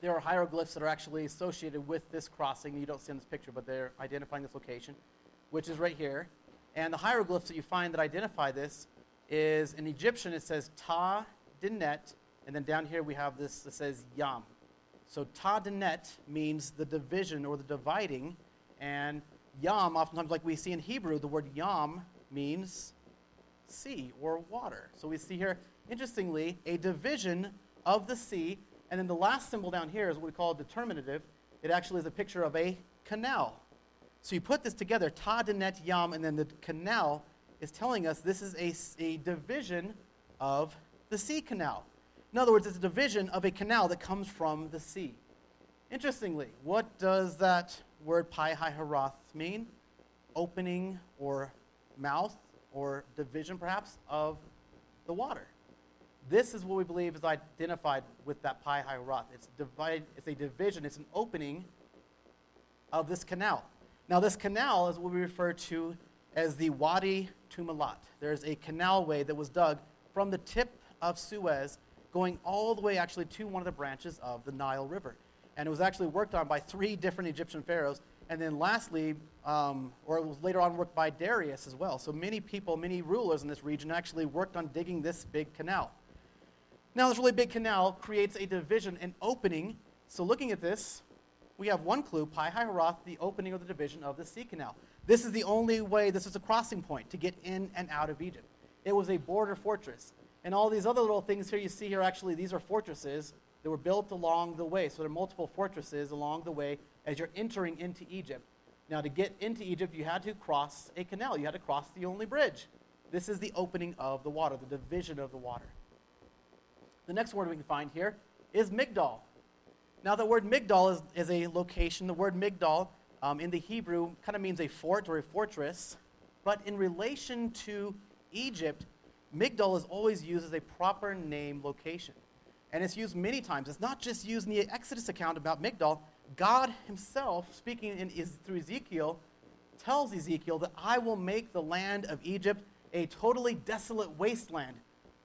there are hieroglyphs that are actually associated with this crossing. You don't see in this picture, but they're identifying this location, which is right here. And the hieroglyphs that you find that identify this is in Egyptian, it says Ta Dinet, and then down here we have this that says Yam. So Ta Dinet means the division or the dividing, and Yam, oftentimes like we see in Hebrew, the word Yam means sea or water. So we see here, interestingly, a division of the sea. And then the last symbol down here is what we call a determinative. It actually is a picture of a canal. So you put this together, Ta Dinet Yam, and then the canal is telling us this is a, a division of the sea canal. In other words, it's a division of a canal that comes from the sea. Interestingly, what does that word Pi Hahiroth mean? Opening or mouth or division perhaps of the water. This is what we believe is identified with that Pi Hahiroth. It's, divide, it's a division, it's an opening of this canal. Now, this canal is what we refer to as the Wadi Tumilat. There's a canalway that was dug from the tip of Suez going all the way actually to one of the branches of the Nile River. And it was actually worked on by three different Egyptian pharaohs and then lastly, um, or it was later on worked by Darius as well. So many people, many rulers in this region actually worked on digging this big canal. Now, this really big canal creates a division, an opening. So looking at this, we have one clue Pi Hahiroth, the opening of the division of the sea canal. This is the only way, this is a crossing point to get in and out of Egypt. It was a border fortress. And all these other little things here you see here, actually, these are fortresses that were built along the way. So there are multiple fortresses along the way as you're entering into Egypt. Now, to get into Egypt, you had to cross a canal. You had to cross the only bridge. This is the opening of the water, the division of the water. The next word we can find here is Migdal. Now, the word Migdal is, is a location. The word Migdal um, in the Hebrew kind of means a fort or a fortress. But in relation to Egypt, Migdal is always used as a proper name location. And it's used many times. It's not just used in the Exodus account about Migdal. God himself, speaking in, is, through Ezekiel, tells Ezekiel that I will make the land of Egypt a totally desolate wasteland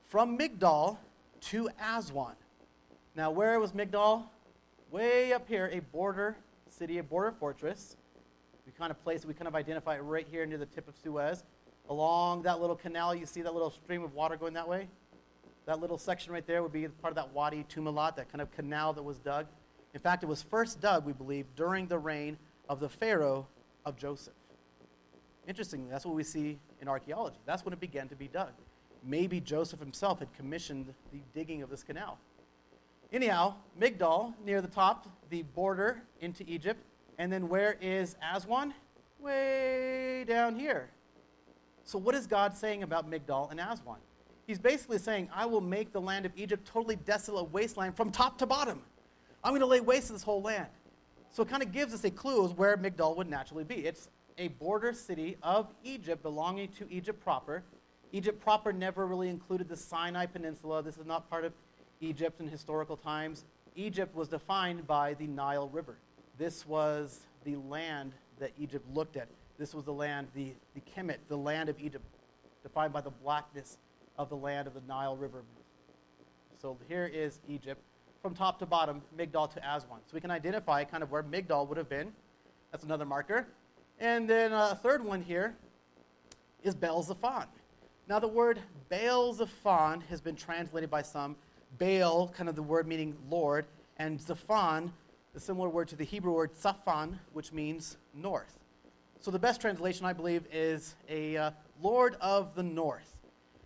from Migdal to Aswan. Now, where was Migdal? Way up here, a border city, a border fortress. We kind of place we kind of identify it right here near the tip of Suez. Along that little canal, you see that little stream of water going that way? That little section right there would be part of that Wadi Tumilat, that kind of canal that was dug. In fact, it was first dug, we believe, during the reign of the Pharaoh of Joseph. Interestingly, that's what we see in archaeology. That's when it began to be dug. Maybe Joseph himself had commissioned the digging of this canal. Anyhow, Migdal, near the top, the border into Egypt. And then where is Aswan? Way down here. So, what is God saying about Migdal and Aswan? He's basically saying, I will make the land of Egypt totally desolate wasteland from top to bottom. I'm going to lay waste to this whole land. So, it kind of gives us a clue of where Migdal would naturally be. It's a border city of Egypt belonging to Egypt proper. Egypt proper never really included the Sinai Peninsula. This is not part of Egypt in historical times, Egypt was defined by the Nile River. This was the land that Egypt looked at. This was the land, the, the Kemet, the land of Egypt, defined by the blackness of the land of the Nile River. So here is Egypt from top to bottom, Migdal to Aswan. So we can identify kind of where Migdal would have been. That's another marker. And then a third one here is Baal Zephon. Now the word Baal Zephon has been translated by some Baal, kind of the word meaning Lord, and Zephon, the similar word to the Hebrew word Safan, which means north. So the best translation, I believe, is a uh, Lord of the North.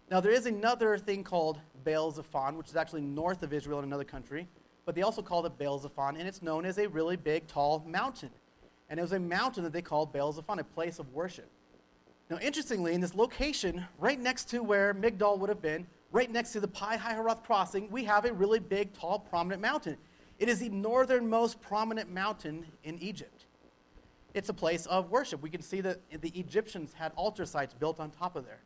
Now, there is another thing called Baal Zephon, which is actually north of Israel in another country, but they also called it Baal Zephon, and it's known as a really big, tall mountain. And it was a mountain that they called Baal Zephon, a place of worship. Now, interestingly, in this location, right next to where Migdal would have been, right next to the Pi Hahiroth crossing, we have a really big, tall, prominent mountain. It is the northernmost prominent mountain in Egypt. It's a place of worship. We can see that the Egyptians had altar sites built on top of there.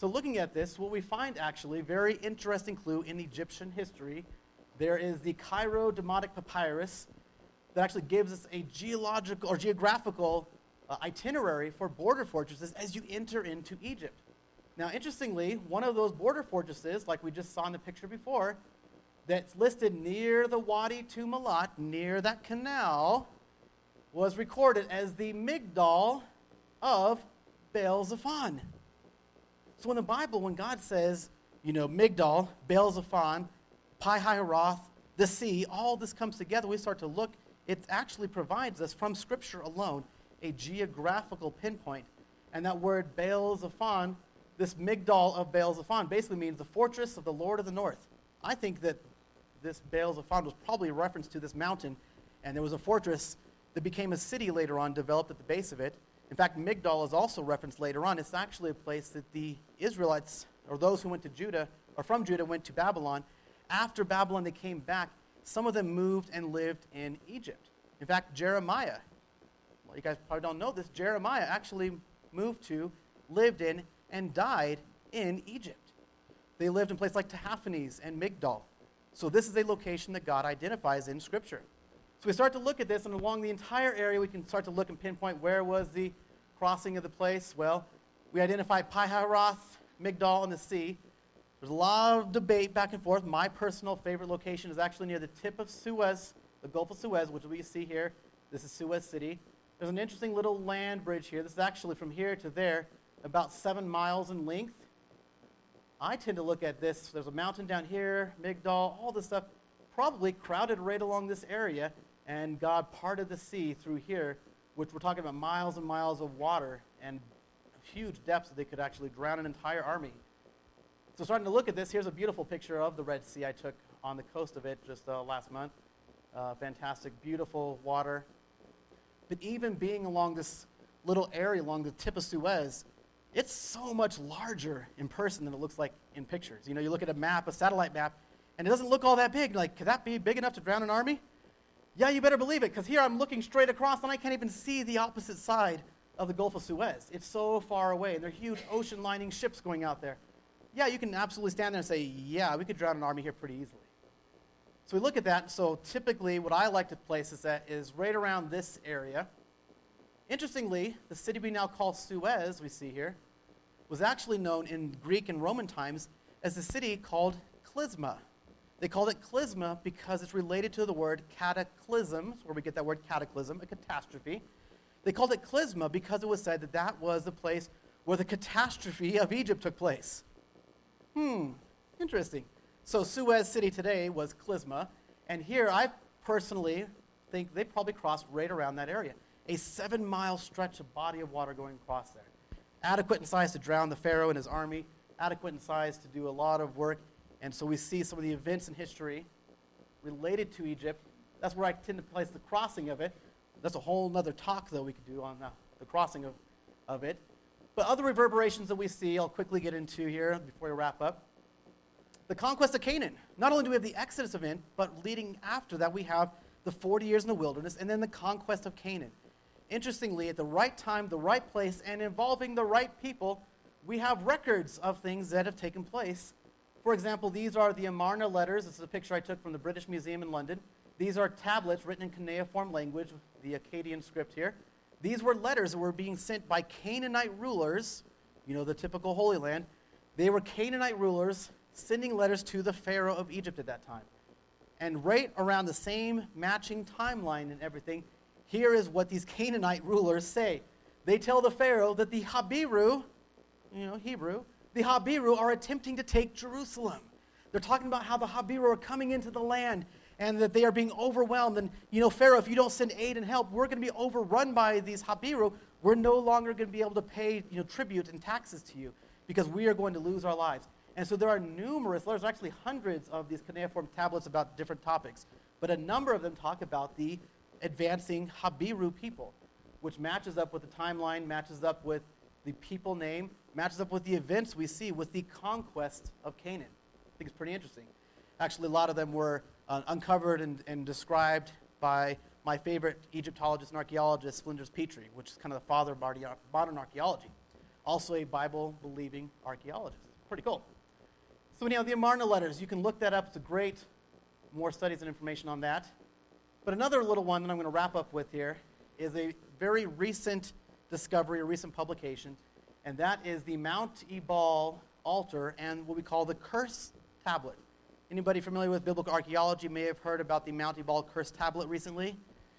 So, looking at this, what we find actually, very interesting clue in Egyptian history, there is the Cairo Demotic Papyrus that actually gives us a geological or geographical uh, itinerary for border fortresses as you enter into Egypt. Now, interestingly, one of those border fortresses, like we just saw in the picture before, that's listed near the Wadi Tumilat, near that canal, was recorded as the Migdal of Baal Zephon. So in the Bible, when God says, you know, Migdal, Baal Zephon, Pi Hahiroth, the sea, all this comes together, we start to look, it actually provides us from Scripture alone a geographical pinpoint. And that word Baal Zephon this Migdal of Baal Zephon basically means the fortress of the Lord of the North. I think that this Baal Zephon was probably a reference to this mountain, and there was a fortress that became a city later on, developed at the base of it. In fact, Migdal is also referenced later on. It's actually a place that the Israelites, or those who went to Judah, or from Judah, went to Babylon. After Babylon, they came back. Some of them moved and lived in Egypt. In fact, Jeremiah, well, you guys probably don't know this, Jeremiah actually moved to, lived in, and died in Egypt. They lived in places like Tahaphanes and Migdal. So this is a location that God identifies in Scripture. So we start to look at this, and along the entire area, we can start to look and pinpoint where was the crossing of the place. Well, we identify Pi Hahiroth, Migdal, and the sea. There's a lot of debate back and forth. My personal favorite location is actually near the tip of Suez, the Gulf of Suez, which we see here. This is Suez City. There's an interesting little land bridge here. This is actually from here to there about seven miles in length. I tend to look at this. There's a mountain down here, Migdal, all this stuff, probably crowded right along this area. And God parted the sea through here, which we're talking about miles and miles of water and huge depths that they could actually drown an entire army. So, starting to look at this, here's a beautiful picture of the Red Sea I took on the coast of it just uh, last month. Uh, fantastic, beautiful water. But even being along this little area along the tip of Suez, it's so much larger in person than it looks like in pictures. You know, you look at a map, a satellite map, and it doesn't look all that big. Like, could that be big enough to drown an army? Yeah, you better believe it, because here I'm looking straight across and I can't even see the opposite side of the Gulf of Suez. It's so far away, and there are huge ocean lining ships going out there. Yeah, you can absolutely stand there and say, yeah, we could drown an army here pretty easily. So we look at that. So typically, what I like to place is that is right around this area. Interestingly, the city we now call Suez, we see here, was actually known in Greek and Roman times as a city called Clysma. They called it Clysma because it's related to the word cataclysm, where we get that word cataclysm, a catastrophe. They called it Clysma because it was said that that was the place where the catastrophe of Egypt took place. Hmm, interesting. So Suez City today was Clysma, and here I personally think they probably crossed right around that area. A seven mile stretch of body of water going across there. Adequate in size to drown the Pharaoh and his army, adequate in size to do a lot of work and so we see some of the events in history related to Egypt. That's where I tend to place the crossing of it. That's a whole other talk, though, we could do on the, the crossing of, of it. But other reverberations that we see, I'll quickly get into here before we wrap up. The conquest of Canaan. Not only do we have the Exodus event, but leading after that, we have the 40 years in the wilderness and then the conquest of Canaan. Interestingly, at the right time, the right place, and involving the right people, we have records of things that have taken place for example, these are the Amarna letters. This is a picture I took from the British Museum in London. These are tablets written in cuneiform language, the Akkadian script here. These were letters that were being sent by Canaanite rulers, you know, the typical Holy Land. They were Canaanite rulers sending letters to the Pharaoh of Egypt at that time. And right around the same matching timeline and everything, here is what these Canaanite rulers say. They tell the Pharaoh that the Habiru, you know, Hebrew, the Habiru are attempting to take Jerusalem. They're talking about how the Habiru are coming into the land and that they are being overwhelmed. And, you know, Pharaoh, if you don't send aid and help, we're going to be overrun by these Habiru. We're no longer going to be able to pay, you know, tribute and taxes to you because we are going to lose our lives. And so there are numerous, there's actually hundreds of these cuneiform tablets about different topics. But a number of them talk about the advancing Habiru people, which matches up with the timeline, matches up with the people name, matches up with the events we see with the conquest of Canaan. I think it's pretty interesting. Actually, a lot of them were uh, uncovered and, and described by my favorite Egyptologist and archaeologist, Flinders Petrie, which is kind of the father of modern archaeology. Also a Bible believing archaeologist. Pretty cool. So, anyhow, the Amarna letters, you can look that up. It's a great, more studies and information on that. But another little one that I'm going to wrap up with here is a very recent discovery, a recent publication and that is the Mount Ebal altar and what we call the curse tablet. Anybody familiar with biblical archaeology may have heard about the Mount Ebal curse tablet recently.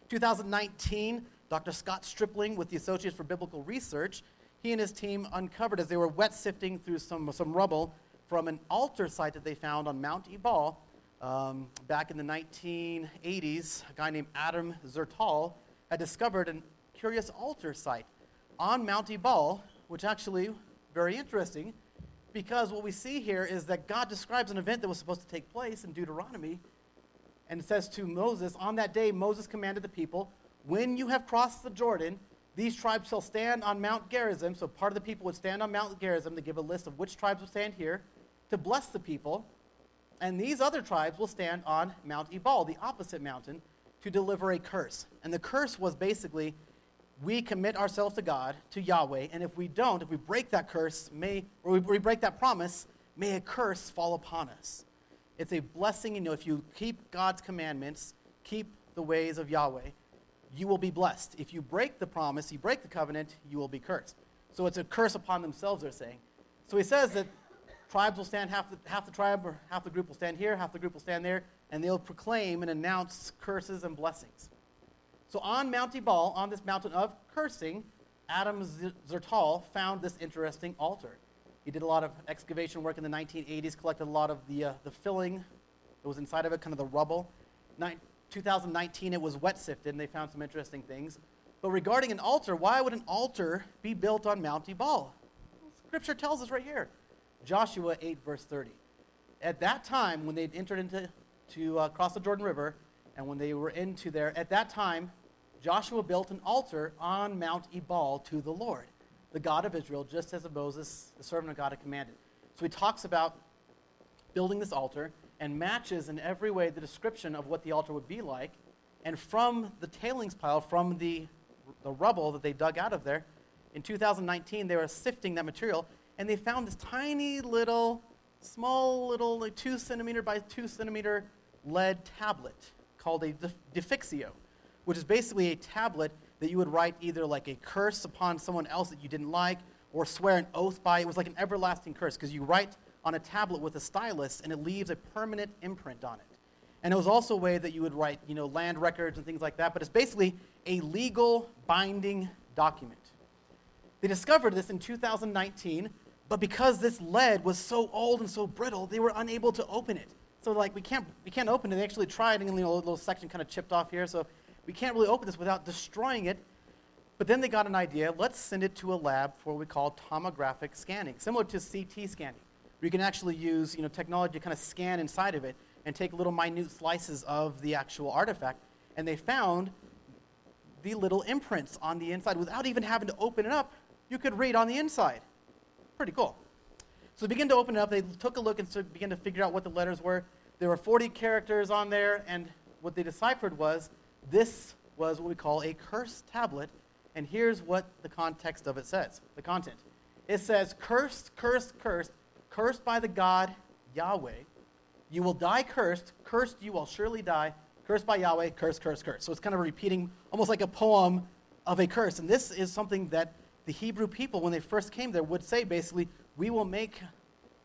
2019, Dr. Scott Stripling with the Associates for Biblical Research, he and his team uncovered as they were wet sifting through some, some rubble from an altar site that they found on Mount Ebal um, back in the 1980s. A guy named Adam Zertal had discovered a curious altar site on Mount Ebal which actually very interesting because what we see here is that God describes an event that was supposed to take place in Deuteronomy and says to Moses, On that day, Moses commanded the people, When you have crossed the Jordan, these tribes shall stand on Mount Gerizim. So part of the people would stand on Mount Gerizim to give a list of which tribes would stand here to bless the people. And these other tribes will stand on Mount Ebal, the opposite mountain, to deliver a curse. And the curse was basically we commit ourselves to God, to Yahweh, and if we don't, if we break that curse, may, or we, break that promise, may a curse fall upon us. It's a blessing, you know, if you keep God's commandments, keep the ways of Yahweh, you will be blessed. If you break the promise, you break the covenant, you will be cursed. So it's a curse upon themselves, they're saying. So he says that tribes will stand, half the, half the tribe or half the group will stand here, half the group will stand there, and they'll proclaim and announce curses and blessings. So on Mount Ebal, on this mountain of cursing, Adam Zertal found this interesting altar. He did a lot of excavation work in the 1980s, collected a lot of the, uh, the filling that was inside of it, kind of the rubble. 2019, it was wet sifted, and they found some interesting things. But regarding an altar, why would an altar be built on Mount Ebal? Scripture tells us right here Joshua 8, verse 30. At that time, when they'd entered into to uh, cross the Jordan River, and when they were into there, at that time, Joshua built an altar on Mount Ebal to the Lord, the God of Israel, just as Moses, the servant of God, had commanded. So he talks about building this altar and matches in every way the description of what the altar would be like. And from the tailings pile, from the, the rubble that they dug out of there, in 2019, they were sifting that material and they found this tiny little, small little, like two centimeter by two centimeter lead tablet called a defixio, which is basically a tablet that you would write either like a curse upon someone else that you didn't like or swear an oath by. It was like an everlasting curse because you write on a tablet with a stylus and it leaves a permanent imprint on it. And it was also a way that you would write, you know, land records and things like that, but it's basically a legal binding document. They discovered this in 2019, but because this lead was so old and so brittle, they were unable to open it. So like we can't we can't open it. They actually tried, and you know, a little section kind of chipped off here. So we can't really open this without destroying it. But then they got an idea. Let's send it to a lab for what we call tomographic scanning, similar to CT scanning where you can actually use you know, technology to kind of scan inside of it and take little minute slices of the actual artifact. And they found the little imprints on the inside without even having to open it up. You could read on the inside. Pretty cool. So they began to open it up. They took a look and began to figure out what the letters were. There were 40 characters on there, and what they deciphered was this was what we call a curse tablet. And here's what the context of it says the content. It says, Cursed, cursed, cursed cursed by the God Yahweh. You will die cursed. Cursed you will surely die. Cursed by Yahweh. Cursed, cursed, cursed. So it's kind of repeating almost like a poem of a curse. And this is something that the Hebrew people, when they first came there, would say basically, we will make,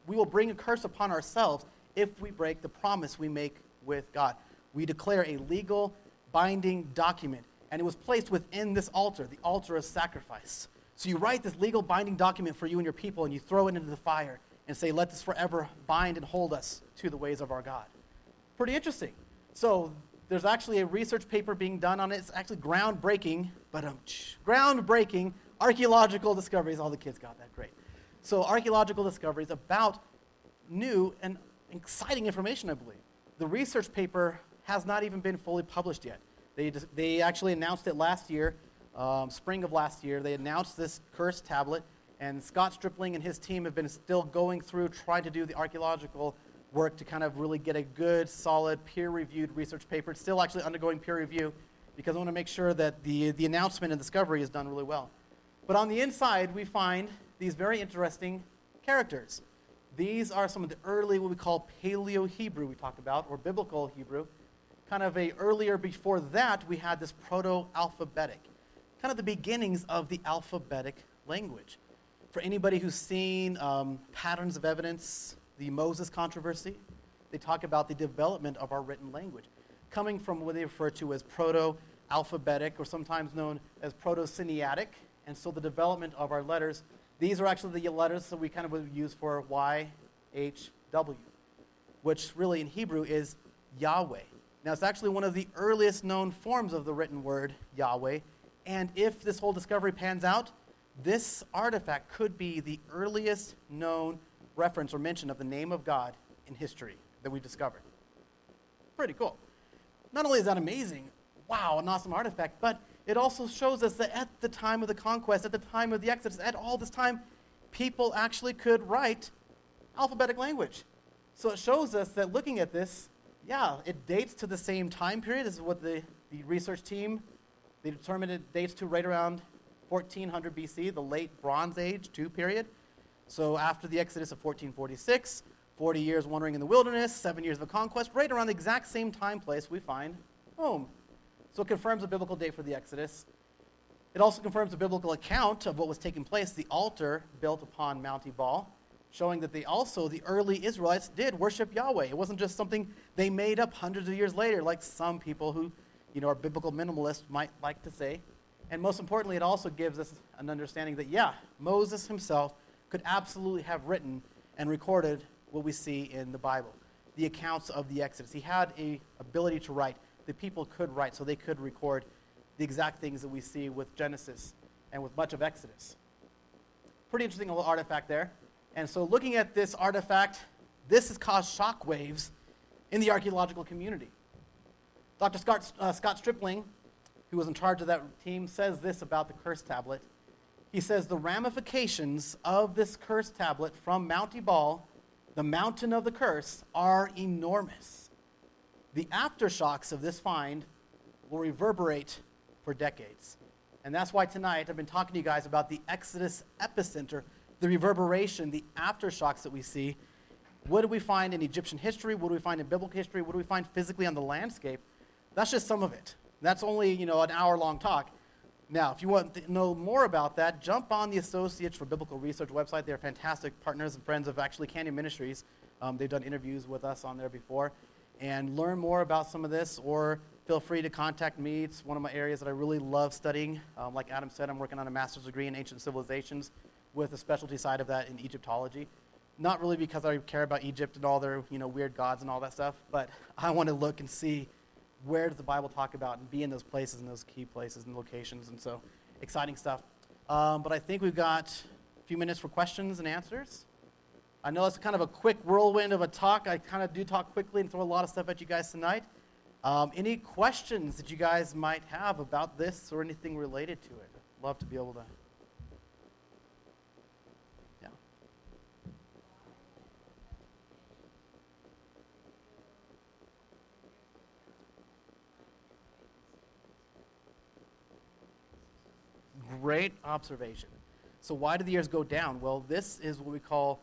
we will bring a curse upon ourselves if we break the promise we make with God. We declare a legal, binding document, and it was placed within this altar, the altar of sacrifice. So you write this legal, binding document for you and your people, and you throw it into the fire and say, Let this forever bind and hold us to the ways of our God. Pretty interesting. So, there's actually a research paper being done on it. It's actually groundbreaking, but um, groundbreaking archaeological discoveries. All the kids got that great. So, archaeological discoveries about new and exciting information, I believe. The research paper has not even been fully published yet. They, they actually announced it last year, um, spring of last year. They announced this cursed tablet and Scott Stripling and his team have been still going through trying to do the archaeological work to kind of really get a good, solid, peer reviewed research paper. It's still actually undergoing peer review because I want to make sure that the, the announcement and discovery is done really well. But on the inside, we find these very interesting characters. These are some of the early, what we call Paleo Hebrew, we talked about, or Biblical Hebrew. Kind of a earlier, before that, we had this Proto Alphabetic, kind of the beginnings of the alphabetic language. For anybody who's seen um, patterns of evidence, the Moses controversy, they talk about the development of our written language, coming from what they refer to as Proto Alphabetic, or sometimes known as Proto Sinaitic. And so the development of our letters, these are actually the letters that we kind of would use for Y, H, W, which really in Hebrew is Yahweh. Now, it's actually one of the earliest known forms of the written word Yahweh. And if this whole discovery pans out, this artifact could be the earliest known reference or mention of the name of God in history that we've discovered. Pretty cool. Not only is that amazing, wow, an awesome artifact, but it also shows us that at the time of the conquest, at the time of the Exodus, at all this time, people actually could write alphabetic language. So it shows us that looking at this, yeah, it dates to the same time period. This is what the, the research team, they determined it dates to right around 1400 BC, the late Bronze Age, two period. So after the Exodus of 1446, 40 years wandering in the wilderness, seven years of conquest, right around the exact same time place we find home. So it confirms a biblical date for the Exodus. It also confirms a biblical account of what was taking place, the altar built upon Mount Ebal, showing that they also, the early Israelites, did worship Yahweh. It wasn't just something they made up hundreds of years later, like some people who, you know, are biblical minimalists might like to say. And most importantly, it also gives us an understanding that, yeah, Moses himself could absolutely have written and recorded what we see in the Bible, the accounts of the Exodus. He had a ability to write the people could write, so they could record the exact things that we see with Genesis and with much of Exodus. Pretty interesting little artifact there. And so, looking at this artifact, this has caused shock waves in the archaeological community. Dr. Scott, uh, Scott Stripling, who was in charge of that team, says this about the curse tablet. He says the ramifications of this curse tablet from Mount Ebal, the mountain of the curse, are enormous. The aftershocks of this find will reverberate for decades. And that's why tonight I've been talking to you guys about the Exodus epicenter, the reverberation, the aftershocks that we see. What do we find in Egyptian history? What do we find in biblical history? What do we find physically on the landscape? That's just some of it. That's only, you know, an hour long talk. Now, if you want to know more about that, jump on the Associates for Biblical Research website. They're fantastic partners and friends of actually Canyon Ministries. Um, they've done interviews with us on there before. And learn more about some of this, or feel free to contact me. It's one of my areas that I really love studying. Um, like Adam said, I'm working on a master's degree in ancient civilizations with a specialty side of that in Egyptology. Not really because I care about Egypt and all their you know, weird gods and all that stuff, but I want to look and see where does the Bible talk about and be in those places and those key places and locations. And so, exciting stuff. Um, but I think we've got a few minutes for questions and answers. I know it's kind of a quick whirlwind of a talk. I kind of do talk quickly and throw a lot of stuff at you guys tonight. Um, any questions that you guys might have about this or anything related to it? Love to be able to Great observation. So, why do the years go down? Well, this is what we call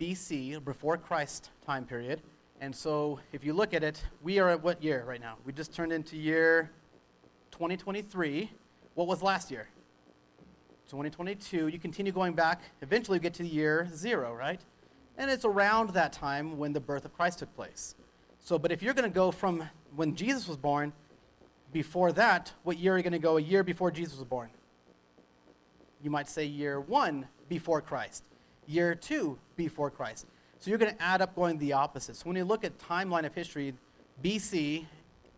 BC, before Christ time period. And so, if you look at it, we are at what year right now? We just turned into year 2023. What was last year? 2022. You continue going back, eventually, you get to the year zero, right? And it's around that time when the birth of Christ took place. So, but if you're going to go from when Jesus was born, before that, what year are you going to go a year before Jesus was born? You might say year one before Christ, year two before Christ. So you're going to add up going the opposite. So when you look at timeline of history, BC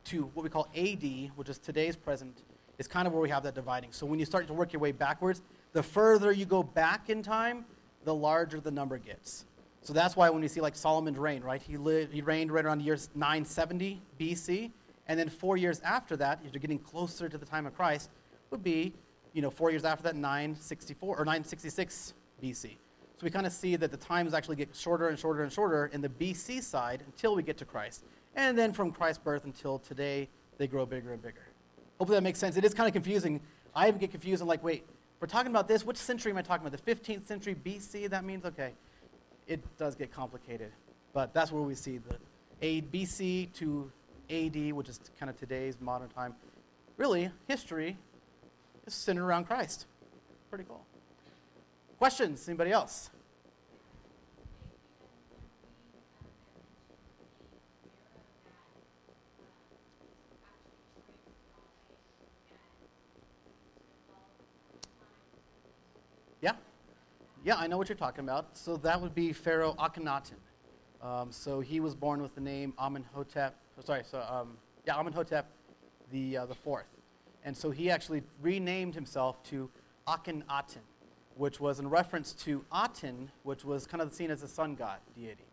to what we call AD, which is today's present, is kind of where we have that dividing. So when you start to work your way backwards, the further you go back in time, the larger the number gets. So that's why when you see like Solomon's reign, right? He, lived, he reigned right around the year 970 BC, and then four years after that, you're getting closer to the time of Christ, would be you know, four years after that, 964 or 966 BC. So we kind of see that the times actually get shorter and shorter and shorter in the BC side until we get to Christ. And then from Christ's birth until today, they grow bigger and bigger. Hopefully that makes sense. It is kind of confusing. I even get confused. I'm like, wait, we're talking about this. Which century am I talking about? The 15th century BC? That means, okay, it does get complicated. But that's where we see the A, BC to AD, which is kind of today's modern time. Really, history centered around Christ. Pretty cool. Questions? Anybody else? Yeah. Yeah, I know what you're talking about. So that would be Pharaoh Akhenaten. Um, so he was born with the name Amenhotep. Sorry, so um, yeah, Amenhotep the uh, the fourth. And so he actually renamed himself to Akhenaten, which was in reference to Aten, which was kind of seen as a sun god deity.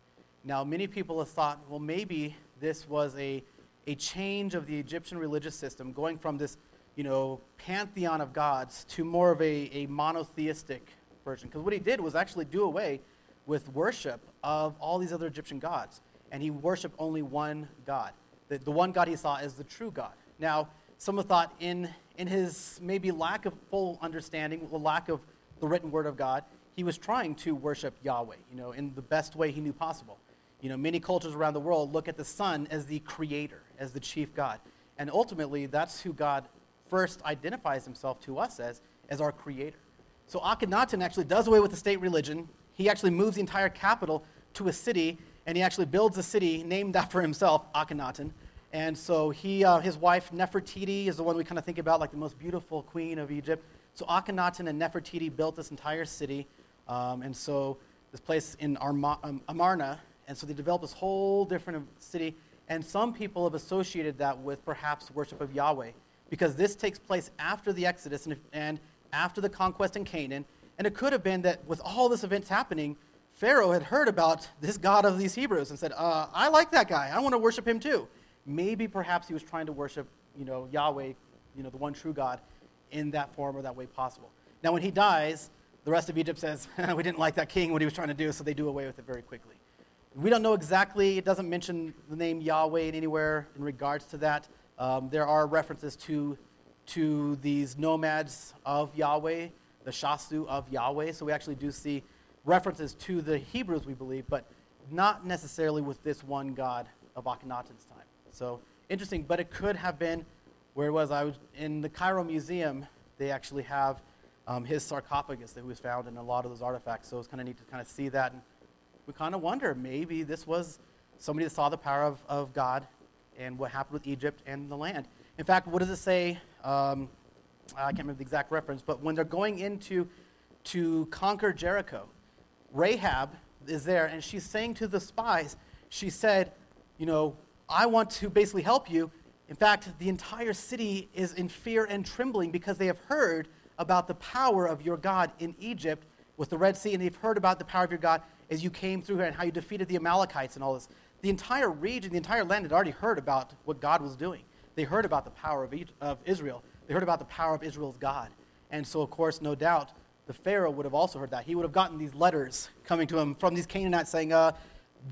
Now, many people have thought, well, maybe this was a, a change of the Egyptian religious system, going from this, you know, pantheon of gods to more of a, a monotheistic version. Because what he did was actually do away with worship of all these other Egyptian gods. And he worshiped only one God. The, the one God he saw as the true God. Now, some thought in, in his maybe lack of full understanding, the lack of the written word of God, he was trying to worship Yahweh, you know, in the best way he knew possible. You know, many cultures around the world look at the sun as the creator, as the chief God. And ultimately, that's who God first identifies himself to us as, as our creator. So Akhenaten actually does away with the state religion. He actually moves the entire capital to a city, and he actually builds a city named after himself, Akhenaten, and so he, uh, his wife Nefertiti is the one we kind of think about like the most beautiful queen of Egypt. So Akhenaten and Nefertiti built this entire city. Um, and so this place in Arma- um, Amarna. And so they developed this whole different city. And some people have associated that with perhaps worship of Yahweh, because this takes place after the Exodus and, and after the conquest in Canaan. And it could have been that with all this events happening, Pharaoh had heard about this God of these Hebrews and said, uh, I like that guy. I want to worship him too. Maybe perhaps he was trying to worship you know, Yahweh, you know, the one true God, in that form or that way possible. Now, when he dies, the rest of Egypt says, we didn't like that king, what he was trying to do, so they do away with it very quickly. We don't know exactly, it doesn't mention the name Yahweh anywhere in regards to that. Um, there are references to, to these nomads of Yahweh, the Shasu of Yahweh, so we actually do see references to the Hebrews, we believe, but not necessarily with this one God of Akhenaten's time. So interesting, but it could have been where it was. I was in the Cairo Museum. They actually have um, his sarcophagus that was found in a lot of those artifacts. So it's kind of neat to kind of see that. And we kind of wonder maybe this was somebody that saw the power of, of God and what happened with Egypt and the land. In fact, what does it say? Um, I can't remember the exact reference, but when they're going into to conquer Jericho, Rahab is there and she's saying to the spies, she said, you know, I want to basically help you. In fact, the entire city is in fear and trembling because they have heard about the power of your God in Egypt with the Red Sea, and they've heard about the power of your God as you came through here and how you defeated the Amalekites and all this. The entire region, the entire land had already heard about what God was doing. They heard about the power of, of Israel. They heard about the power of Israel's God. And so, of course, no doubt, the Pharaoh would have also heard that. He would have gotten these letters coming to him from these Canaanites saying, uh,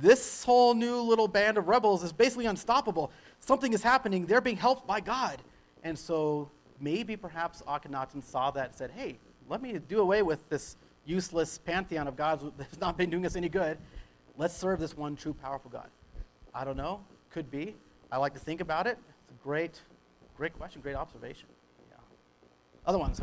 this whole new little band of rebels is basically unstoppable. Something is happening. They're being helped by God. And so maybe perhaps Akhenaten saw that and said, hey, let me do away with this useless pantheon of gods that's not been doing us any good. Let's serve this one true, powerful God. I don't know. Could be. I like to think about it. It's a great, great question, great observation. Yeah. Other ones,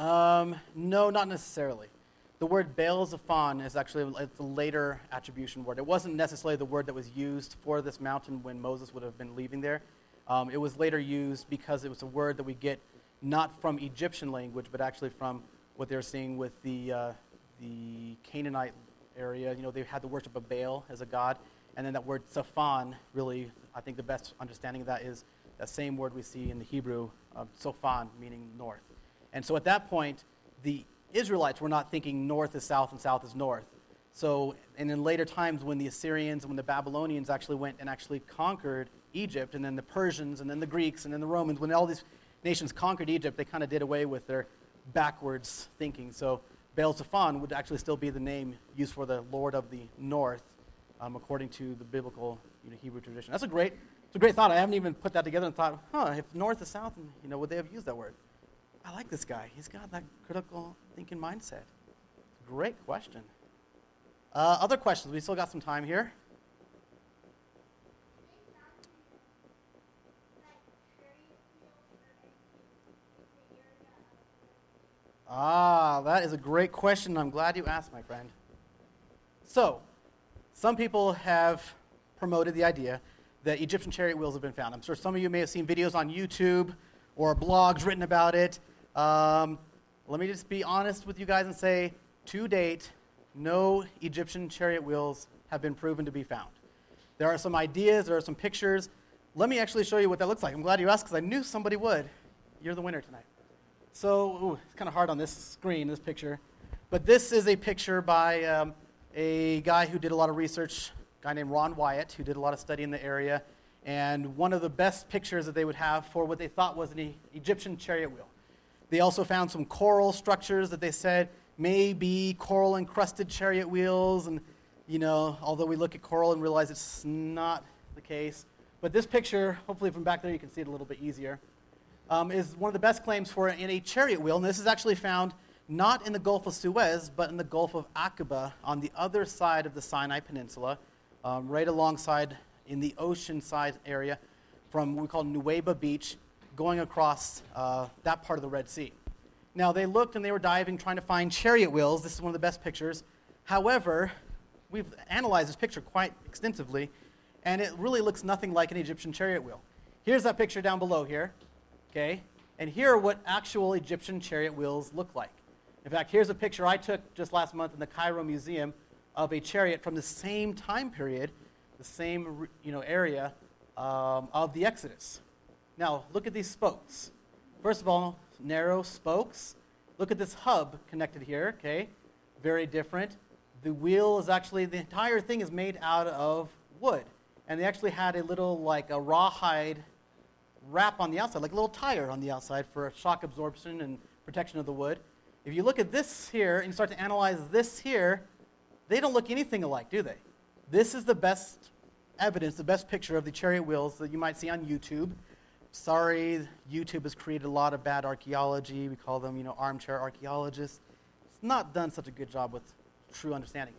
Um, no, not necessarily. The word Baal Zephon is actually a later attribution word. It wasn't necessarily the word that was used for this mountain when Moses would have been leaving there. Um, it was later used because it was a word that we get not from Egyptian language, but actually from what they're seeing with the, uh, the Canaanite area. You know, they had the worship of Baal as a god. And then that word Zephon, really, I think the best understanding of that is that same word we see in the Hebrew, uh, Sophon, meaning north. And so at that point, the Israelites were not thinking north is south and south is north. So, and in later times when the Assyrians and when the Babylonians actually went and actually conquered Egypt, and then the Persians, and then the Greeks, and then the Romans, when all these nations conquered Egypt, they kind of did away with their backwards thinking. So, Baal Zephon would actually still be the name used for the Lord of the North, um, according to the biblical you know, Hebrew tradition. That's a great, it's a great thought. I haven't even put that together and thought, huh, if north is south, you know, would they have used that word? I like this guy. He's got that critical thinking mindset. Great question. Uh, other questions? We still got some time here. Ah, that is a great question. I'm glad you asked, my friend. So, some people have promoted the idea that Egyptian chariot wheels have been found. I'm sure some of you may have seen videos on YouTube or blogs written about it. Um, let me just be honest with you guys and say, to date, no Egyptian chariot wheels have been proven to be found. There are some ideas, there are some pictures. Let me actually show you what that looks like. I'm glad you asked because I knew somebody would. You're the winner tonight. So, ooh, it's kind of hard on this screen, this picture. But this is a picture by um, a guy who did a lot of research, a guy named Ron Wyatt, who did a lot of study in the area. And one of the best pictures that they would have for what they thought was an Egyptian chariot wheel. They also found some coral structures that they said may be coral encrusted chariot wheels. And, you know, although we look at coral and realize it's not the case. But this picture, hopefully from back there you can see it a little bit easier, um, is one of the best claims for in a chariot wheel. And this is actually found not in the Gulf of Suez, but in the Gulf of Aqaba on the other side of the Sinai Peninsula, um, right alongside in the ocean side area from what we call Nuweiba Beach going across uh, that part of the Red Sea. Now, they looked and they were diving, trying to find chariot wheels. This is one of the best pictures. However, we've analyzed this picture quite extensively, and it really looks nothing like an Egyptian chariot wheel. Here's that picture down below here, okay? And here are what actual Egyptian chariot wheels look like. In fact, here's a picture I took just last month in the Cairo Museum of a chariot from the same time period, the same you know, area um, of the Exodus. Now, look at these spokes. First of all, narrow spokes. Look at this hub connected here, okay? Very different. The wheel is actually, the entire thing is made out of wood. And they actually had a little, like a rawhide wrap on the outside, like a little tire on the outside for shock absorption and protection of the wood. If you look at this here and you start to analyze this here, they don't look anything alike, do they? This is the best evidence, the best picture of the chariot wheels that you might see on YouTube. Sorry, YouTube has created a lot of bad archaeology. We call them, you know, armchair archaeologists. It's not done such a good job with true understanding.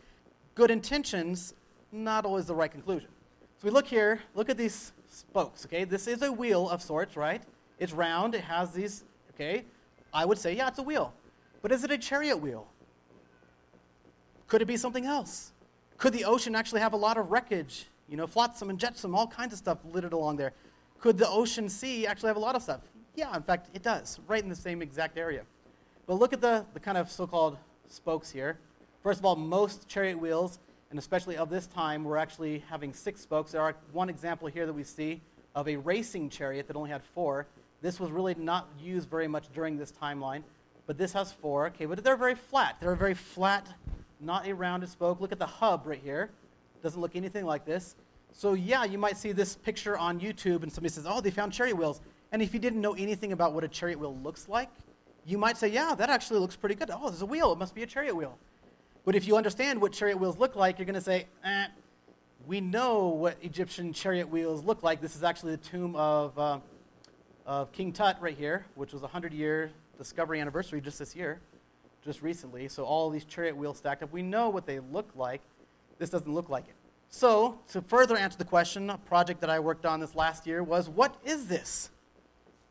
Good intentions, not always the right conclusion. So we look here, look at these spokes, okay? This is a wheel of sorts, right? It's round, it has these, okay? I would say, yeah, it's a wheel. But is it a chariot wheel? Could it be something else? Could the ocean actually have a lot of wreckage? You know, flotsam and jetsam, all kinds of stuff littered along there. Could the ocean sea actually have a lot of stuff? Yeah, in fact, it does, right in the same exact area. But look at the, the kind of so called spokes here. First of all, most chariot wheels, and especially of this time, were actually having six spokes. There are one example here that we see of a racing chariot that only had four. This was really not used very much during this timeline, but this has four. Okay, but they're very flat. They're very flat, not a rounded spoke. Look at the hub right here. Doesn't look anything like this. So, yeah, you might see this picture on YouTube and somebody says, oh, they found chariot wheels. And if you didn't know anything about what a chariot wheel looks like, you might say, yeah, that actually looks pretty good. Oh, there's a wheel. It must be a chariot wheel. But if you understand what chariot wheels look like, you're going to say, eh, we know what Egyptian chariot wheels look like. This is actually the tomb of, uh, of King Tut right here, which was a 100 year discovery anniversary just this year, just recently. So all these chariot wheels stacked up. We know what they look like. This doesn't look like it. So, to further answer the question, a project that I worked on this last year was what is this?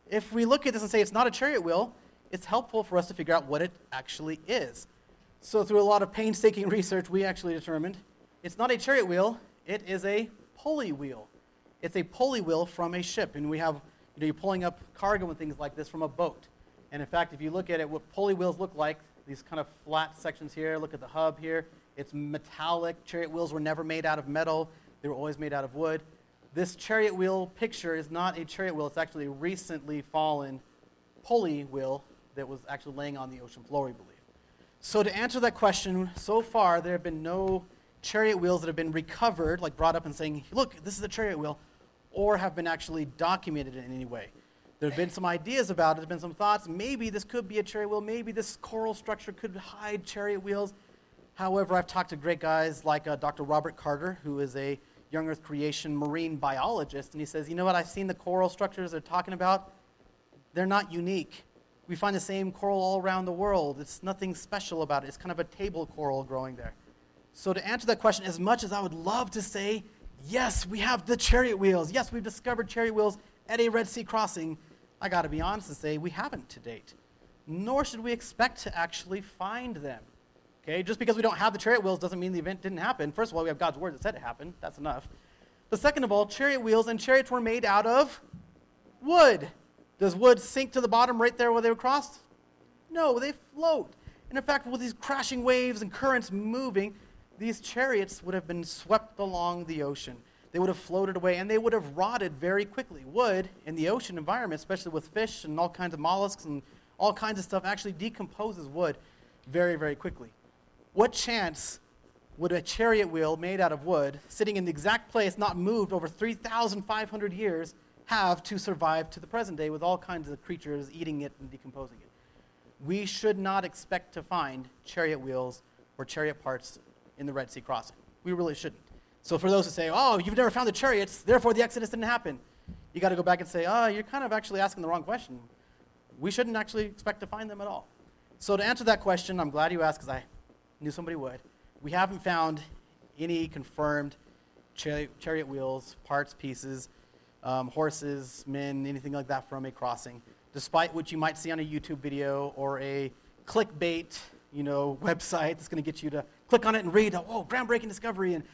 If we look at this and say it's not a chariot wheel, it's helpful for us to figure out what it actually is. So, through a lot of painstaking research, we actually determined it's not a chariot wheel, it is a pulley wheel. It's a pulley wheel from a ship, and we have, you know, you're pulling up cargo and things like this from a boat. And in fact, if you look at it, what pulley wheels look like, these kind of flat sections here, look at the hub here, it's metallic. Chariot wheels were never made out of metal, they were always made out of wood. This chariot wheel picture is not a chariot wheel, it's actually a recently fallen pulley wheel that was actually laying on the ocean floor, we believe. So, to answer that question, so far there have been no chariot wheels that have been recovered, like brought up and saying, look, this is a chariot wheel, or have been actually documented in any way. There have been some ideas about it, there have been some thoughts. Maybe this could be a chariot wheel, maybe this coral structure could hide chariot wheels. However, I've talked to great guys like uh, Dr. Robert Carter, who is a young earth creation marine biologist, and he says, You know what? I've seen the coral structures they're talking about. They're not unique. We find the same coral all around the world. It's nothing special about it. It's kind of a table coral growing there. So, to answer that question, as much as I would love to say, yes, we have the chariot wheels, yes, we've discovered chariot wheels at a Red Sea crossing, I got to be honest and say we haven't to date. Nor should we expect to actually find them. Okay, just because we don't have the chariot wheels doesn't mean the event didn't happen. First of all, we have God's word that said it happened. That's enough. But second of all, chariot wheels and chariots were made out of wood. Does wood sink to the bottom right there where they were crossed? No, they float. And in fact, with these crashing waves and currents moving, these chariots would have been swept along the ocean. They would have floated away and they would have rotted very quickly. Wood in the ocean environment, especially with fish and all kinds of mollusks and all kinds of stuff, actually decomposes wood very, very quickly. What chance would a chariot wheel made out of wood, sitting in the exact place, not moved over 3,500 years, have to survive to the present day with all kinds of creatures eating it and decomposing it? We should not expect to find chariot wheels or chariot parts in the Red Sea crossing. We really shouldn't. So, for those who say, oh, you've never found the chariots, therefore the Exodus didn't happen, you got to go back and say, oh, you're kind of actually asking the wrong question. We shouldn't actually expect to find them at all. So, to answer that question, I'm glad you asked because I knew somebody would. We haven't found any confirmed chariot, wheels, parts, pieces, um, horses, men, anything like that from a crossing, despite what you might see on a YouTube video or a clickbait, you know, website that's going to get you to click on it and read, oh, groundbreaking discovery, and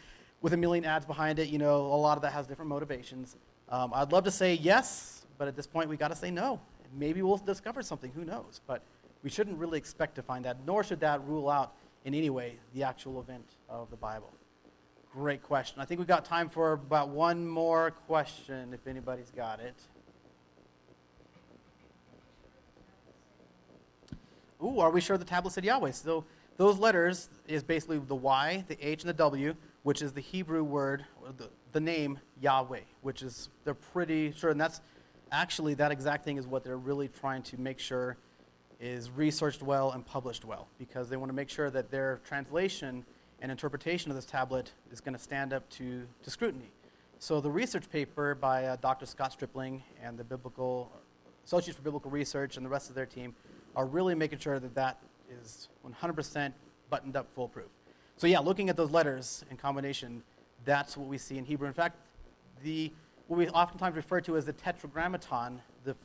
with a million ads behind it, you know, a lot of that has different motivations. Um, I'd love to say yes, but at this point, we got to say no. Maybe we'll discover something, who knows? But we shouldn't really expect to find that, nor should that rule out in any way the actual event of the Bible. Great question. I think we've got time for about one more question, if anybody's got it. Ooh, are we sure the tablet said Yahweh? So those letters is basically the Y, the H, and the W, which is the Hebrew word, the, the name Yahweh, which is, they're pretty sure, and that's actually that exact thing is what they're really trying to make sure is researched well and published well, because they want to make sure that their translation and interpretation of this tablet is going to stand up to, to scrutiny. So the research paper by uh, Dr. Scott Stripling and the Biblical Associates for Biblical Research and the rest of their team are really making sure that that is 100% buttoned up foolproof. So yeah, looking at those letters in combination, that's what we see in Hebrew. In fact, the what we oftentimes refer to as the tetragrammaton, the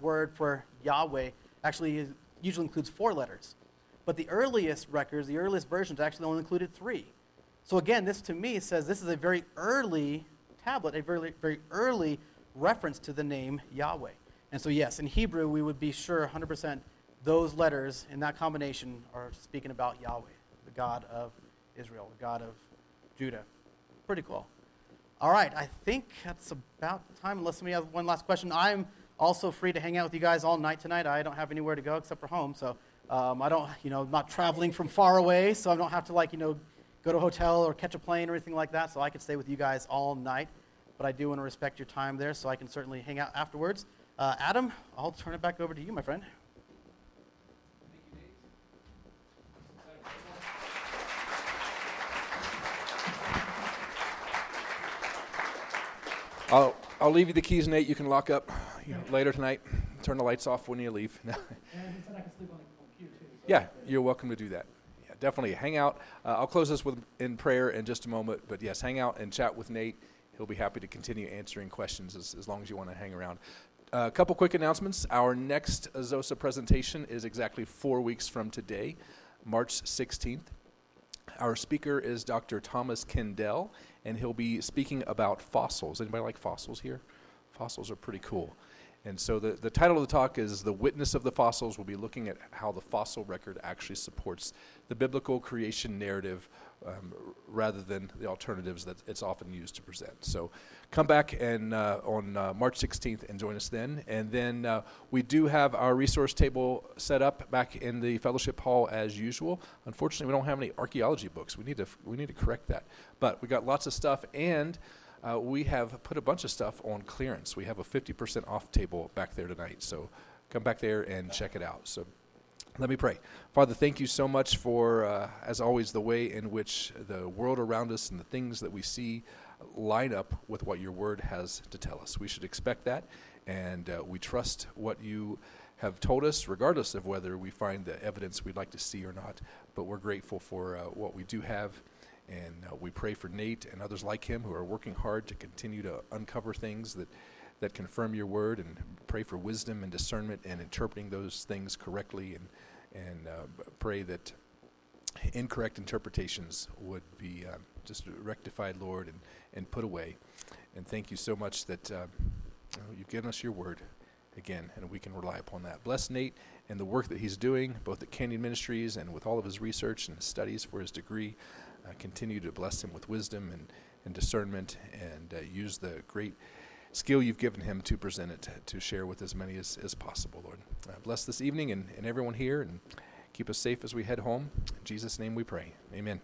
word for Yahweh, actually usually includes four letters. But the earliest records, the earliest versions, actually only included three. So again, this to me says this is a very early tablet, a very, very early reference to the name Yahweh. And so, yes, in Hebrew, we would be sure 100% those letters in that combination are speaking about Yahweh, the God of Israel, the God of Judah. Pretty cool. All right, I think that's about time. Unless somebody has one last question, I'm also free to hang out with you guys all night tonight. I don't have anywhere to go except for home, so um, I don't, you know, not traveling from far away, so I don't have to like, you know, go to a hotel or catch a plane or anything like that. So I could stay with you guys all night, but I do want to respect your time there, so I can certainly hang out afterwards. Uh, Adam, I'll turn it back over to you, my friend. I'll, I'll leave you the keys, Nate. You can lock up you know, later tonight. Turn the lights off when you leave. yeah, you're welcome to do that. Yeah, definitely hang out. Uh, I'll close this with in prayer in just a moment. But yes, hang out and chat with Nate. He'll be happy to continue answering questions as, as long as you want to hang around. Uh, a couple quick announcements. Our next Azosa presentation is exactly four weeks from today, March 16th. Our speaker is Dr. Thomas Kendall, and he'll be speaking about fossils. Anybody like fossils here? Fossils are pretty cool. And so the, the title of the talk is The Witness of the Fossils. We'll be looking at how the fossil record actually supports the biblical creation narrative um, rather than the alternatives that it's often used to present. So come back and uh, on uh, March 16th and join us then. And then uh, we do have our resource table set up back in the fellowship hall as usual. Unfortunately, we don't have any archaeology books. We need to we need to correct that. But we got lots of stuff and. Uh, we have put a bunch of stuff on clearance. We have a 50% off table back there tonight. So come back there and check it out. So let me pray. Father, thank you so much for, uh, as always, the way in which the world around us and the things that we see line up with what your word has to tell us. We should expect that, and uh, we trust what you have told us, regardless of whether we find the evidence we'd like to see or not. But we're grateful for uh, what we do have, and uh, we pray for Nate and others like him who are working hard to continue to uncover things that that confirm your word and pray for wisdom and discernment and interpreting those things correctly and and uh, pray that incorrect interpretations would be uh, just rectified, Lord, and, and put away. And thank you so much that uh, you've given us your word again, and we can rely upon that. Bless Nate and the work that he's doing, both at Canyon Ministries and with all of his research and studies for his degree. Uh, continue to bless him with wisdom and, and discernment, and uh, use the great skill you've given him to present it, to share with as many as, as possible, Lord. Uh, bless this evening and, and everyone here, and keep us safe as we head home. In Jesus' name we pray. Amen.